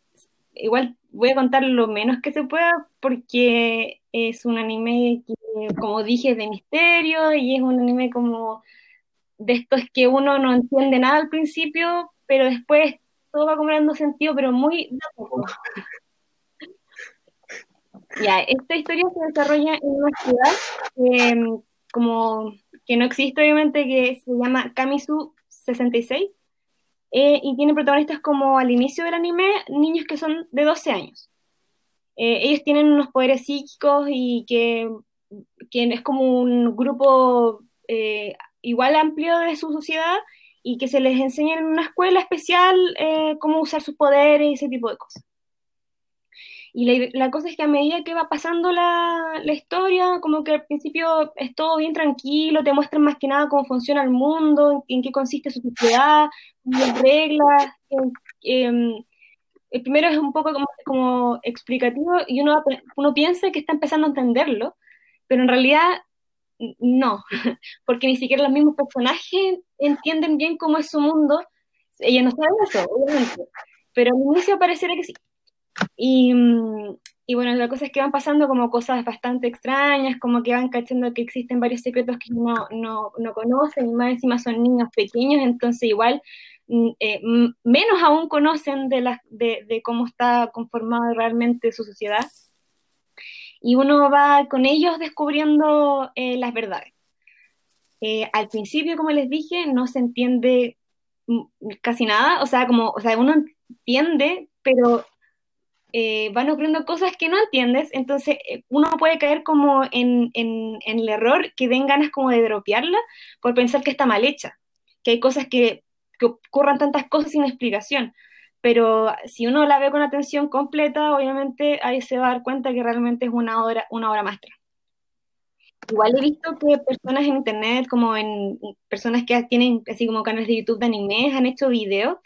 igual voy a contar lo menos que se pueda porque es un anime que, como dije, es de misterio y es un anime como de estos que uno no entiende nada al principio, pero después todo va cobrando sentido, pero muy. Ya, esta historia se desarrolla en una ciudad em, como que no existe, obviamente, que se llama Kamisu 66 eh, y tiene protagonistas como al inicio del anime, niños que son de 12 años. Eh, ellos tienen unos poderes psíquicos y que, que es como un grupo eh, igual amplio de su sociedad y que se les enseña en una escuela especial eh, cómo usar sus poderes y ese tipo de cosas. Y la, la cosa es que a medida que va pasando la, la historia, como que al principio es todo bien tranquilo, te muestran más que nada cómo funciona el mundo, en, qué consiste su sociedad, las reglas. em, el primero es un poco como, como explicativo y uno, uno piensa que está empezando a entenderlo, pero en realidad no, porque ni siquiera los mismos personajes entienden bien cómo es su mundo. Ella no sabe eso, obviamente, pero al inicio pareciera que sí. Y, mm, y bueno, la cosa es que van pasando como cosas bastante extrañas, como que van cachando que existen varios secretos que no, no, no conocen, y más encima son niños pequeños, entonces igual mm, eh, menos aún conocen de, las de, de cómo está conformada realmente su sociedad. Y uno va con ellos descubriendo eh, las verdades. Eh, al principio, como les dije, no se entiende mm, casi nada, o sea, como, o sea, uno entiende, pero eh, van ocurriendo cosas que no entiendes, entonces eh, uno puede caer como en, en, en el error que den ganas como de dropearla por pensar que está mal hecha, que hay cosas que, que ocurran tantas cosas sin explicación. Pero si uno la ve con atención completa, obviamente ahí se va a dar cuenta que realmente es una obra, una obra maestra. Igual he visto que personas en internet, como en personas que tienen así como canales de YouTube de animes, han hecho videos.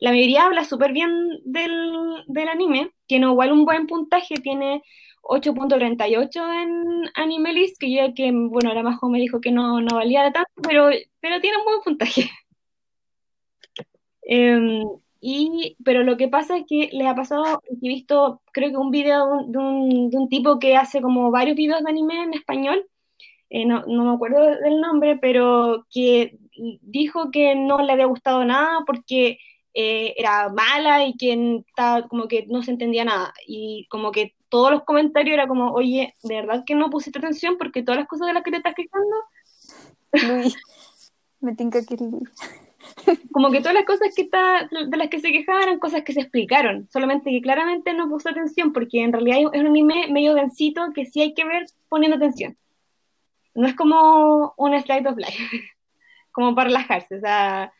La mayoría habla súper bien del, del anime, tiene igual un buen puntaje, tiene 8.38 en Animelist, que yo que, bueno, ahora más me dijo que no, no valía de tanto, pero, pero tiene un buen puntaje. Eh, y, pero lo que pasa es que les ha pasado, he visto, creo que un video de un, de un, de un tipo que hace como varios videos de anime en español, eh, no, no me acuerdo del nombre, pero que dijo que no le había gustado nada porque eh, era mala y que estaba, como que no se entendía nada. Y como que todos los comentarios era como, oye, ¿de verdad que no pusiste atención? Porque todas las cosas de las que te estás quejando, Luis, me tinca que como que todas las cosas que está, de las que se quejaban eran cosas que se explicaron, solamente que claramente no puso atención porque en realidad es un anime medio densito que sí hay que ver poniendo atención. No es como un slide of life, como para relajarse, o sea,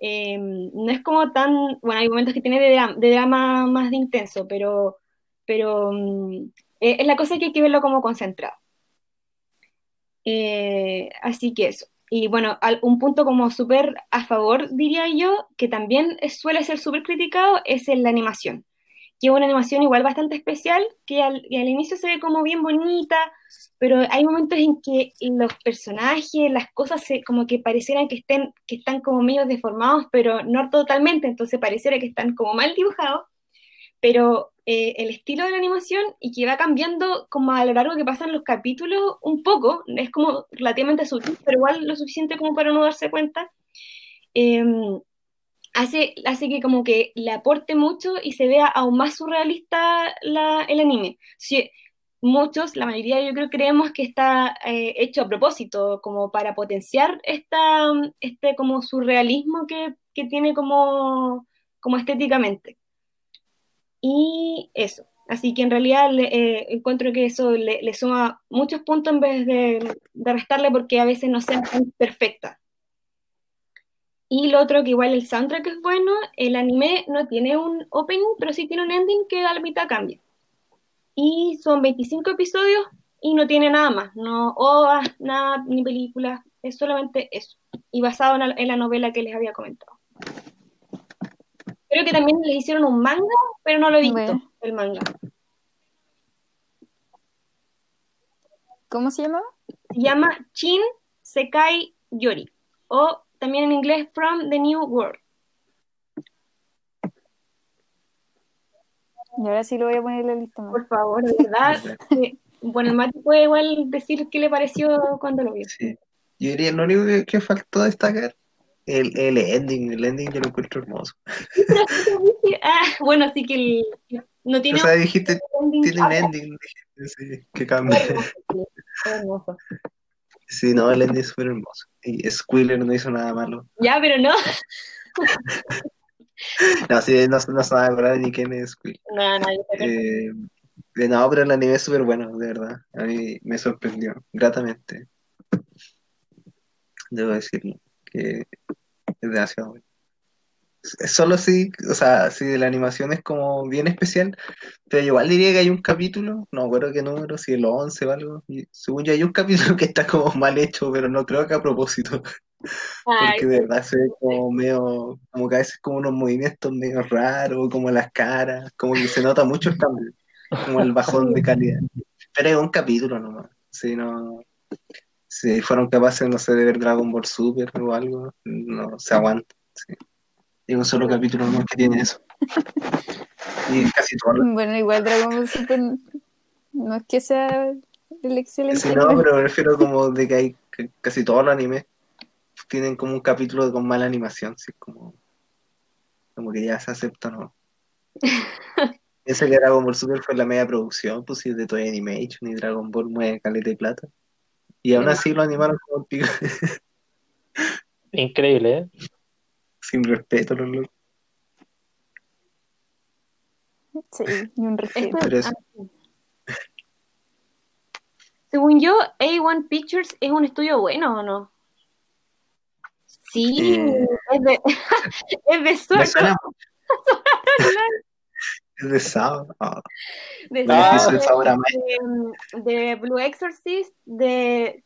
eh, no es como tan, bueno, hay momentos que tiene de drama, más de intenso, pero, pero mm, eh, es la cosa que hay que verlo como concentrado. Eh, así que eso. Y bueno, un punto como súper a favor, diría yo, que también suele ser súper criticado, es en la animación. Que es una animación igual bastante especial, que al, y al inicio se ve como bien bonita, pero hay momentos en que los personajes, las cosas se, como que parecieran que estén, que están como medio deformados, pero no totalmente, entonces pareciera que están como mal dibujados, pero eh, el estilo de la animación y que va cambiando como a lo largo que pasan los capítulos un poco, es como relativamente sutil, pero igual lo suficiente como para no darse cuenta. Em, hace, hace que como que le aporte mucho y se vea aún más surrealista la, el anime. Si, muchos, la mayoría yo creo creemos que está eh, hecho a propósito, como para potenciar esta, este como surrealismo que, que tiene como, como estéticamente. Y eso. Así que en realidad eh, encuentro que eso le, suma muchos puntos en vez de, de restarle porque a veces no sea tan perfecta. Y lo otro que igual el soundtrack es bueno, el anime no tiene un opening, pero sí tiene un ending que a la mitad cambia. Y son 25 episodios y no tiene nada más, no ovas, nada, ni películas, es solamente eso. Y basado en la, en la, novela que les había comentado. Creo que también le hicieron un manga, pero no lo he visto, bueno. el manga. ¿Cómo se llama? Se llama Chin Sekai Yori, o también en inglés From the New World. Y ahora sí lo voy a poner en la lista. ¿no? Por favor, de verdad. sí. Bueno, el Mati puede igual decir qué le pareció cuando lo vio. Sí. Yo diría, lo único que, que faltó destacar, el, el, ending, el ending yo lo encuentro hermoso. ah, bueno, así que el, no tiene... O sea, dijiste, ending. tiene un ending, sí, que cambia. Hermoso. Sí, no, el ending es súper hermoso. Y Squiller no hizo nada malo. Ya, pero no. no, sí, no, no a acordar ni quién es Squiller. No, no, yo eh, no, pero el anime es súper bueno, de verdad. A mí me sorprendió, gratamente. Debo decirlo, que es demasiado bueno. Solo sí, o sea, sí, la animación es como bien especial, pero igual diría que hay un capítulo, no recuerdo qué número, si el 11 o algo, y según yo hay un capítulo que está como mal hecho, pero no creo que a propósito, Ay, porque de verdad se ve como medio, como que a veces como unos movimientos medio raros, como las caras, como que se nota mucho el cambio, como el bajón de calidad, pero es un capítulo nomás, si no... Si fueron capaces, no sé, de ver Dragon Ball Super o algo, no se aguanta. Sí. Hay un solo capítulo más que tiene eso. Y casi todo. Bueno, igual Dragon Ball Super no es que sea el excelente. Sí, no, pero me refiero como de que hay que casi todos los animes tienen como un capítulo con mala animación, sí, como, como que ya se acepta, ¿no? Piensa que Dragon Ball Super fue la media producción, pues sí, de Toy Animation y Dragon Ball mueve caleta y plata. Y aún así lo animaron como el pico. Increíble, ¿eh? Sin respeto los locos. Sí, ni un respeto. Eso, Según yo, A1 Pictures es un estudio bueno, ¿o no? Sí, Eh, es de, es de suena Online, es de Sao. Ah, de, Ah. el sabor a más. de, de Blue Exorcist, de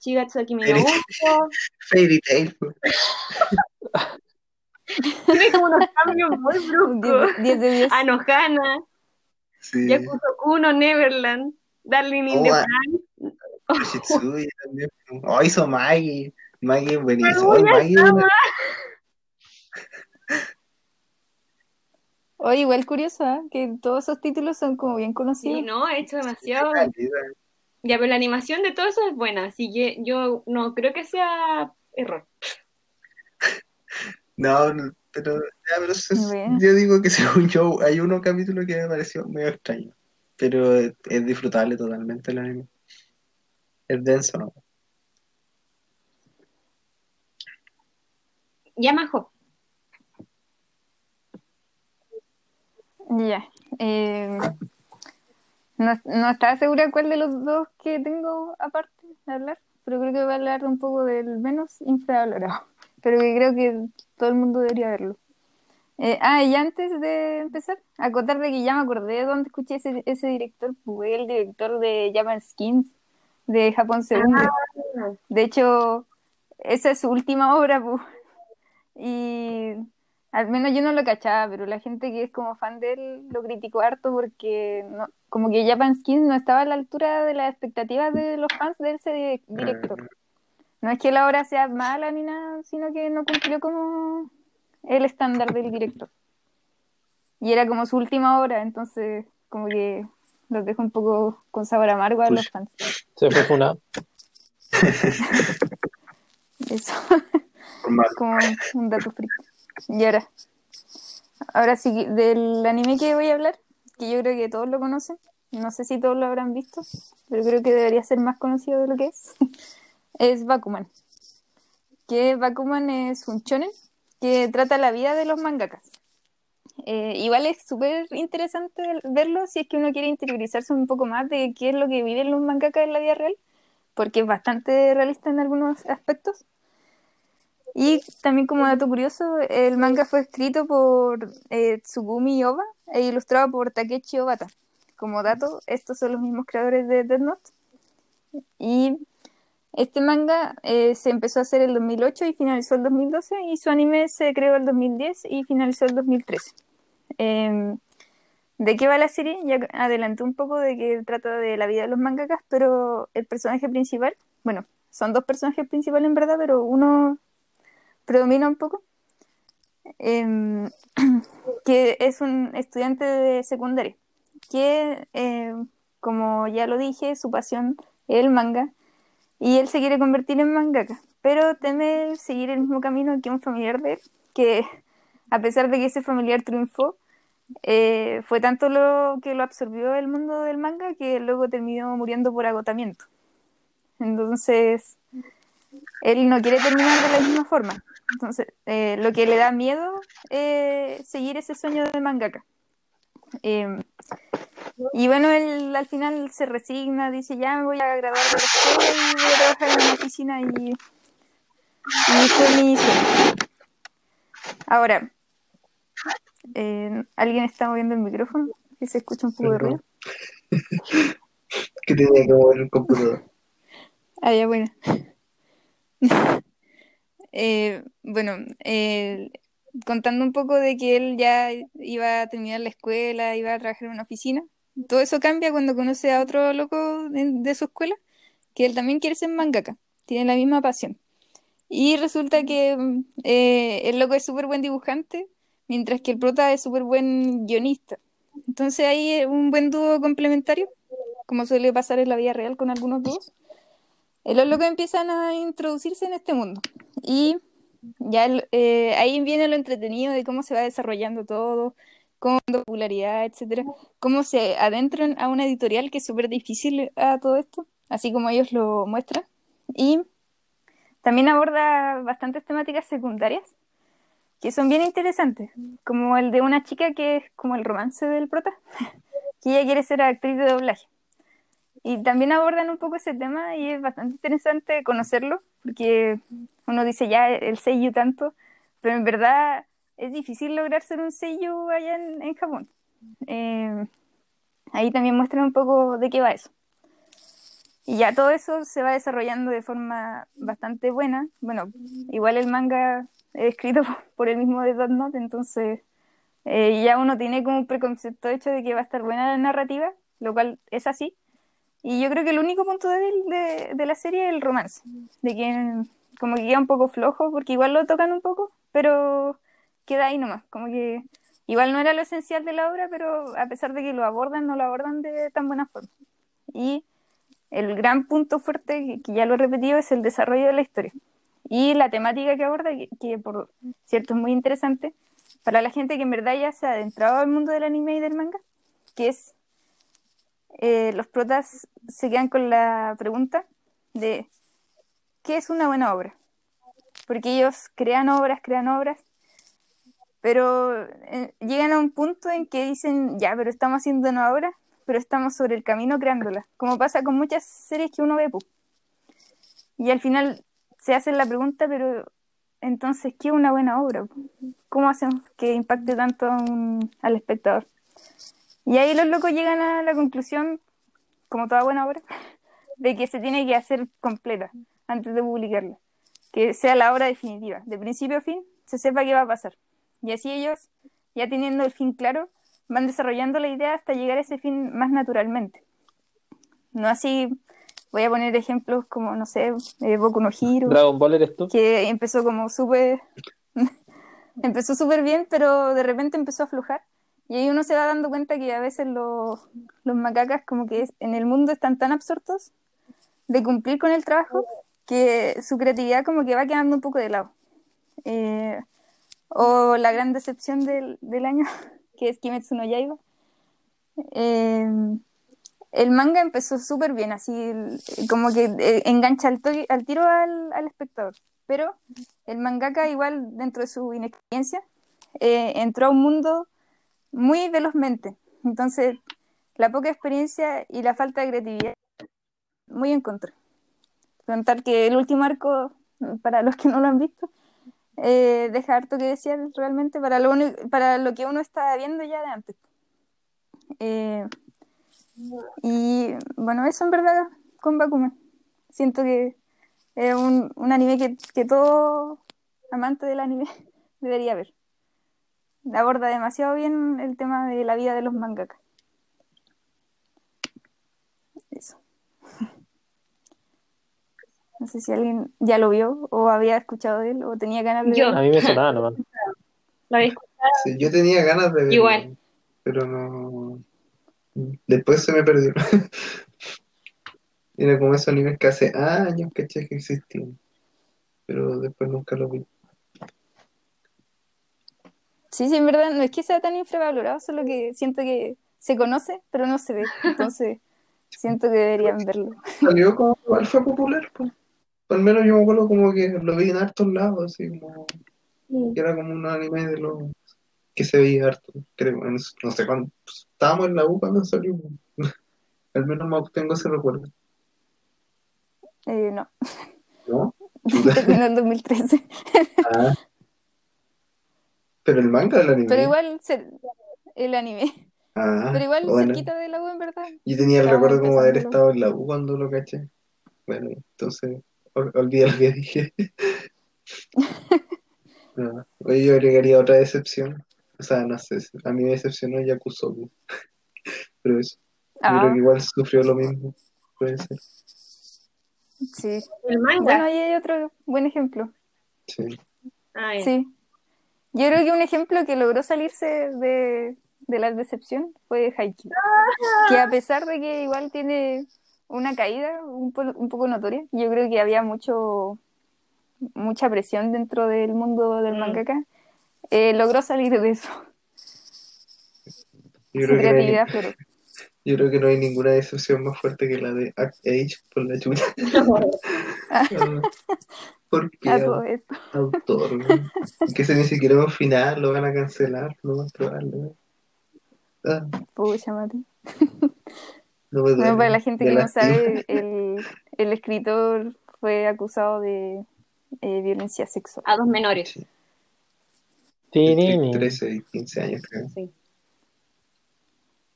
Minamoto. Fairy Tail. Tiene como unos cambios muy bruscos. 10 de 10. Anohana, Sí. Yakuza Kuno, Neverland, Darling in the Oh, ah. Shitsuya también. Oh, hizo Maggie. Maggie es buenísimo. Maggie. Oye, igual curioso, ¿eh? Que todos esos títulos son como bien Sí, conocidos. no, he hecho demasiado. Ya, pero la animación de todo eso es buena, así que yo no creo que sea error. No, no, pero, ya, pero eso es- Bueno. yo digo que según yo, hay uno capítulo que me pareció medio extraño. Pero es, es disfrutable totalmente el anime. Es denso, ¿no? Yamaha. Ya. Eh, no, no estaba segura cuál de los dos que tengo aparte de hablar, pero creo que voy a hablar un poco del menos infravalorado, pero que creo que todo el mundo debería verlo. Eh, ah, y antes de empezar, acotar de que ya me acordé de dónde escuché ese, ese director, fue el director de Japan Skins, de Japón Segundo. De hecho, esa es su última obra, pu. Y Al menos yo no lo cachaba, pero la gente que es como fan de él lo criticó harto porque no, como que Japan Skin no estaba a la altura de las expectativas de los fans de ese di- director. No es que la obra sea mala ni nada, sino que no cumplió como el estándar del director. Y era como su última obra, entonces como que los dejó un poco con sabor amargo a los fans. Se fue una. Eso. Como un dato friki. Y ahora, ahora sí, del anime que voy a hablar, que yo creo que todos lo conocen, no sé si todos lo habrán visto, pero creo que debería ser más conocido de lo que es, es Bakuman. Que Bakuman es un shonen que trata la vida de los mangakas. Eh, igual es súper interesante verlo si es que uno quiere interiorizarse un poco más de qué es lo que viven los mangakas en la vida real, porque es bastante realista en algunos aspectos. Y también como dato curioso, el manga fue escrito por eh, Tsugumi Oba e ilustrado por Takechi Obata. Como dato, estos son los mismos creadores de Death Note. Y este manga eh, se empezó a hacer el 2008 y finalizó el 2012 y su anime se creó el 2010 y finalizó el 2013. Eh, ¿De qué va la serie? Ya adelanté un poco de que trata de la vida de los mangakas, pero el personaje principal, bueno, son dos personajes principales en verdad, pero uno predomina un poco, em, que es un estudiante de secundaria, que em, como ya lo dije, su pasión es el manga y él se quiere convertir en mangaka, pero teme seguir el mismo camino que un familiar de él, que a pesar de que ese familiar triunfó, eh, fue tanto lo que lo absorbió el mundo del manga que luego terminó muriendo por agotamiento. Entonces, él no quiere terminar de la misma forma. Entonces, eh, lo que le da miedo es seguir ese sueño de mangaka. Eh, y bueno, él al final se resigna, dice, ya me voy a graduar de la escuela y voy a trabajar en una oficina y, y fue mi sueño. Ahora, eh, ¿alguien está moviendo el micrófono? Que se escucha un poco de ruido. Que tenía que mover el computador. Ah, ya, bueno. Eh, bueno, eh, contando un poco de que él ya iba a terminar la escuela, iba a trabajar en una oficina. Todo eso cambia cuando conoce a otro loco de, de su escuela, que él también quiere ser mangaka, tiene la misma pasión. Y resulta que eh, el loco es súper buen dibujante, mientras que el prota es súper buen guionista. Entonces ahí es un buen dúo complementario, como suele pasar en la vida real con algunos dúos. Eh, Los locos empiezan a introducirse en este mundo. Y ya eh, ahí viene lo entretenido de cómo se va desarrollando todo, con popularidad, etcétera, cómo se adentran a una editorial que es súper difícil a todo esto, así como ellos lo muestran. Y también aborda bastantes temáticas secundarias que son bien interesantes, como el de una chica que es como el romance del prota, que ella quiere ser actriz de doblaje. Y también abordan un poco ese tema y es bastante interesante conocerlo, porque uno dice ya el seiyuu tanto, pero en verdad es difícil lograr ser un seiyuu allá en, en Japón. Eh, ahí también muestran un poco de qué va eso. Y ya todo eso se va desarrollando de forma bastante buena. Bueno, igual el manga es escrito por el mismo de Death Note, entonces eh, ya uno tiene como un preconcepto hecho de que va a estar buena la narrativa, lo cual es así. Y yo creo que el único punto débil de, de la serie es el romance, de que como que queda un poco flojo, porque igual lo tocan un poco, pero queda ahí nomás, como que igual no era lo esencial de la obra, pero a pesar de que lo abordan, no lo abordan de tan buena forma. Y el gran punto fuerte, que, ya lo he repetido, es el desarrollo de la historia. Y la temática que aborda, que, que por cierto es muy interesante, para la gente que en verdad ya se ha adentrado al mundo del anime y del manga, que es eh, los protas se quedan con la pregunta de ¿qué es una buena obra? Porque ellos crean obras, crean obras, pero eh, llegan a un punto en que dicen, ya, pero estamos haciendo una obra, pero estamos sobre el camino creándola, como pasa con muchas series que uno ve. pu. Y al final se hacen la pregunta, pero entonces, ¿qué es una buena obra? ¿Cómo hacemos que impacte tanto al espectador? Y ahí los locos llegan a la conclusión, como toda buena obra, de que se tiene que hacer completa antes de publicarla. Que sea la obra definitiva, de principio a fin, se sepa qué va a pasar. Y así ellos, ya teniendo el fin claro, van desarrollando la idea hasta llegar a ese fin más naturalmente. No así, voy a poner ejemplos como, no sé, eh, Boku no Hero, Dragon Ball eres tú. que empezó como súper empezó súper bien, pero de repente empezó a aflojar. Y ahí uno se va dando cuenta que a veces los, los macacas como que es- en el mundo están tan absortos de cumplir con el trabajo que su creatividad como que va quedando un poco de lado. Eh, o la gran decepción del, del año, que es Kimetsu no Yaiba. Eh, el manga empezó súper bien, así como que eh, engancha al, tiro al, al espectador. Pero el mangaka, igual dentro de su inexperiencia, eh, entró a un mundo muy velozmente. Entonces, la poca experiencia y la falta de creatividad, muy en contra. Contar que el último arco, para los que no lo han visto, eh, deja harto que desear realmente para lo, uni- para lo que uno está viendo ya de antes. Eh, y bueno, eso en verdad con Bakuman. Siento que es un, un anime que, que todo amante del anime debería ver. Aborda demasiado bien el tema de la vida de los mangakas. No sé si alguien ya lo vio o había escuchado de él o tenía ganas de Yo. verlo. A mí me sonaba nomás. ¿La habéis escuchado? Sí, yo tenía ganas de verlo, Igual. pero no. Después se me perdió. Era como esos animes que hace años caché que existían, pero después nunca lo vi. Sí, sí, en verdad no es que sea tan infravalorado, solo que siento que se conoce, pero no se ve. Entonces, siento que deberían verlo. Salió como igual fue popular, pues. Al menos yo me acuerdo como que lo vi en hartos lados, así como que era como un anime de los que se veía harto, creo, en- no sé cuándo, pues, estábamos en la U cuando salió, al menos más tengo ese recuerdo, Eh, no, ¿no? terminó en 2013. Ah. Pero el manga del anime. Pero igual, el anime. Ah, Pero igual bueno. cerquita de la U, en verdad. Yo tenía el recuerdo como de haber estado en la U cuando lo caché. Bueno, entonces, ol- olvida lo que dije. No, Oye, yo agregaría otra decepción. O sea, no sé, a mí me decepcionó Yakusoku. Pero eso, yo creo Ah, que igual sufrió lo mismo. Puede ser. sí. El manga. Bueno, ahí hay otro buen ejemplo. Sí. Ah. Sí. Yo creo que un ejemplo que logró salirse de, de la decepción fue Haikyuu. Que a pesar de que igual tiene una caída un, po- un poco notoria, yo creo que había mucho mucha presión dentro del mundo del Mm. mangaka, eh, logró salir de eso. Yo creo, que no hay, afloró. yo creo que no hay ninguna decepción más fuerte que la de Act Age por la chucha. Porque A todo esto. autor, ¿no? que ese ni siquiera es un final, lo van a cancelar, lo más probable. ¿no? Ah, Pucha, Mati. No me Bueno, duele, para la gente que no sabe, el, el escritor fue acusado de eh, violencia sexual. A dos menores. Entre 13 y 15 años, creo. Sí.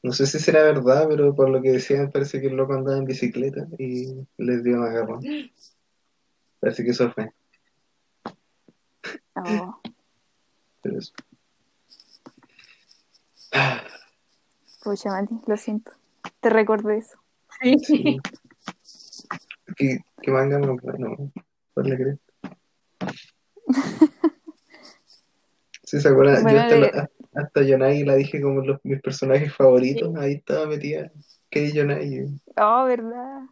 No sé si será verdad, pero por lo que decían, parece que el loco andaba en bicicleta y les dio un agarrón. Parece que eso fue. Oh, Pero eso. pucha, Mati, lo siento. Te recordé eso. Sí. Sí. ¿Qué, qué manga no? Bueno, ¿cuál le crees? Sí, se acuerdan, Bueno, yo hasta, la- hasta Yonagi la dije como los, mis personajes favoritos, ahí estaba metida. Que Yonagi. Oh, ¿verdad?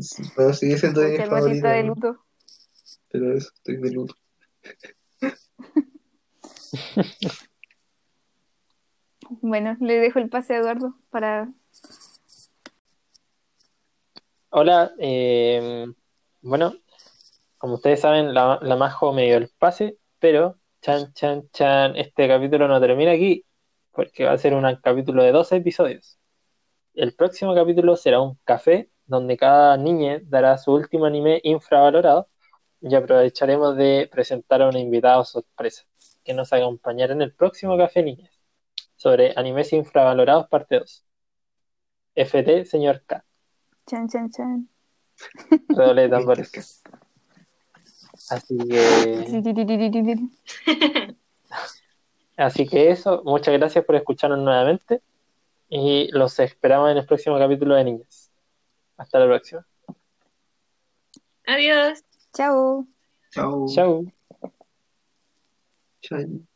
Sí, Bueno, sigue siendo está favoritos, de ¿no? luto. pero eso, estoy de luto. Bueno, le dejo el pase a Eduardo para... Hola, eh, bueno, como ustedes saben, la, la Majo me dio el pase, pero chan, chan, chan, este capítulo no termina aquí, porque va a ser un capítulo de 12 episodios. El próximo capítulo será un café donde cada niña dará su último anime infravalorado y aprovecharemos de presentar a un invitado sorpresa que nos acompañará en el próximo Café Niñas sobre animes infravalorados parte 2. FT, señor K. Chan, chan, chan. Redoble de tambores. Así que, Así que eso, muchas gracias por escucharnos nuevamente y los esperamos en el próximo capítulo de Niñas. Hasta la próxima. Adiós. Chao. Chau. Chao. Chau.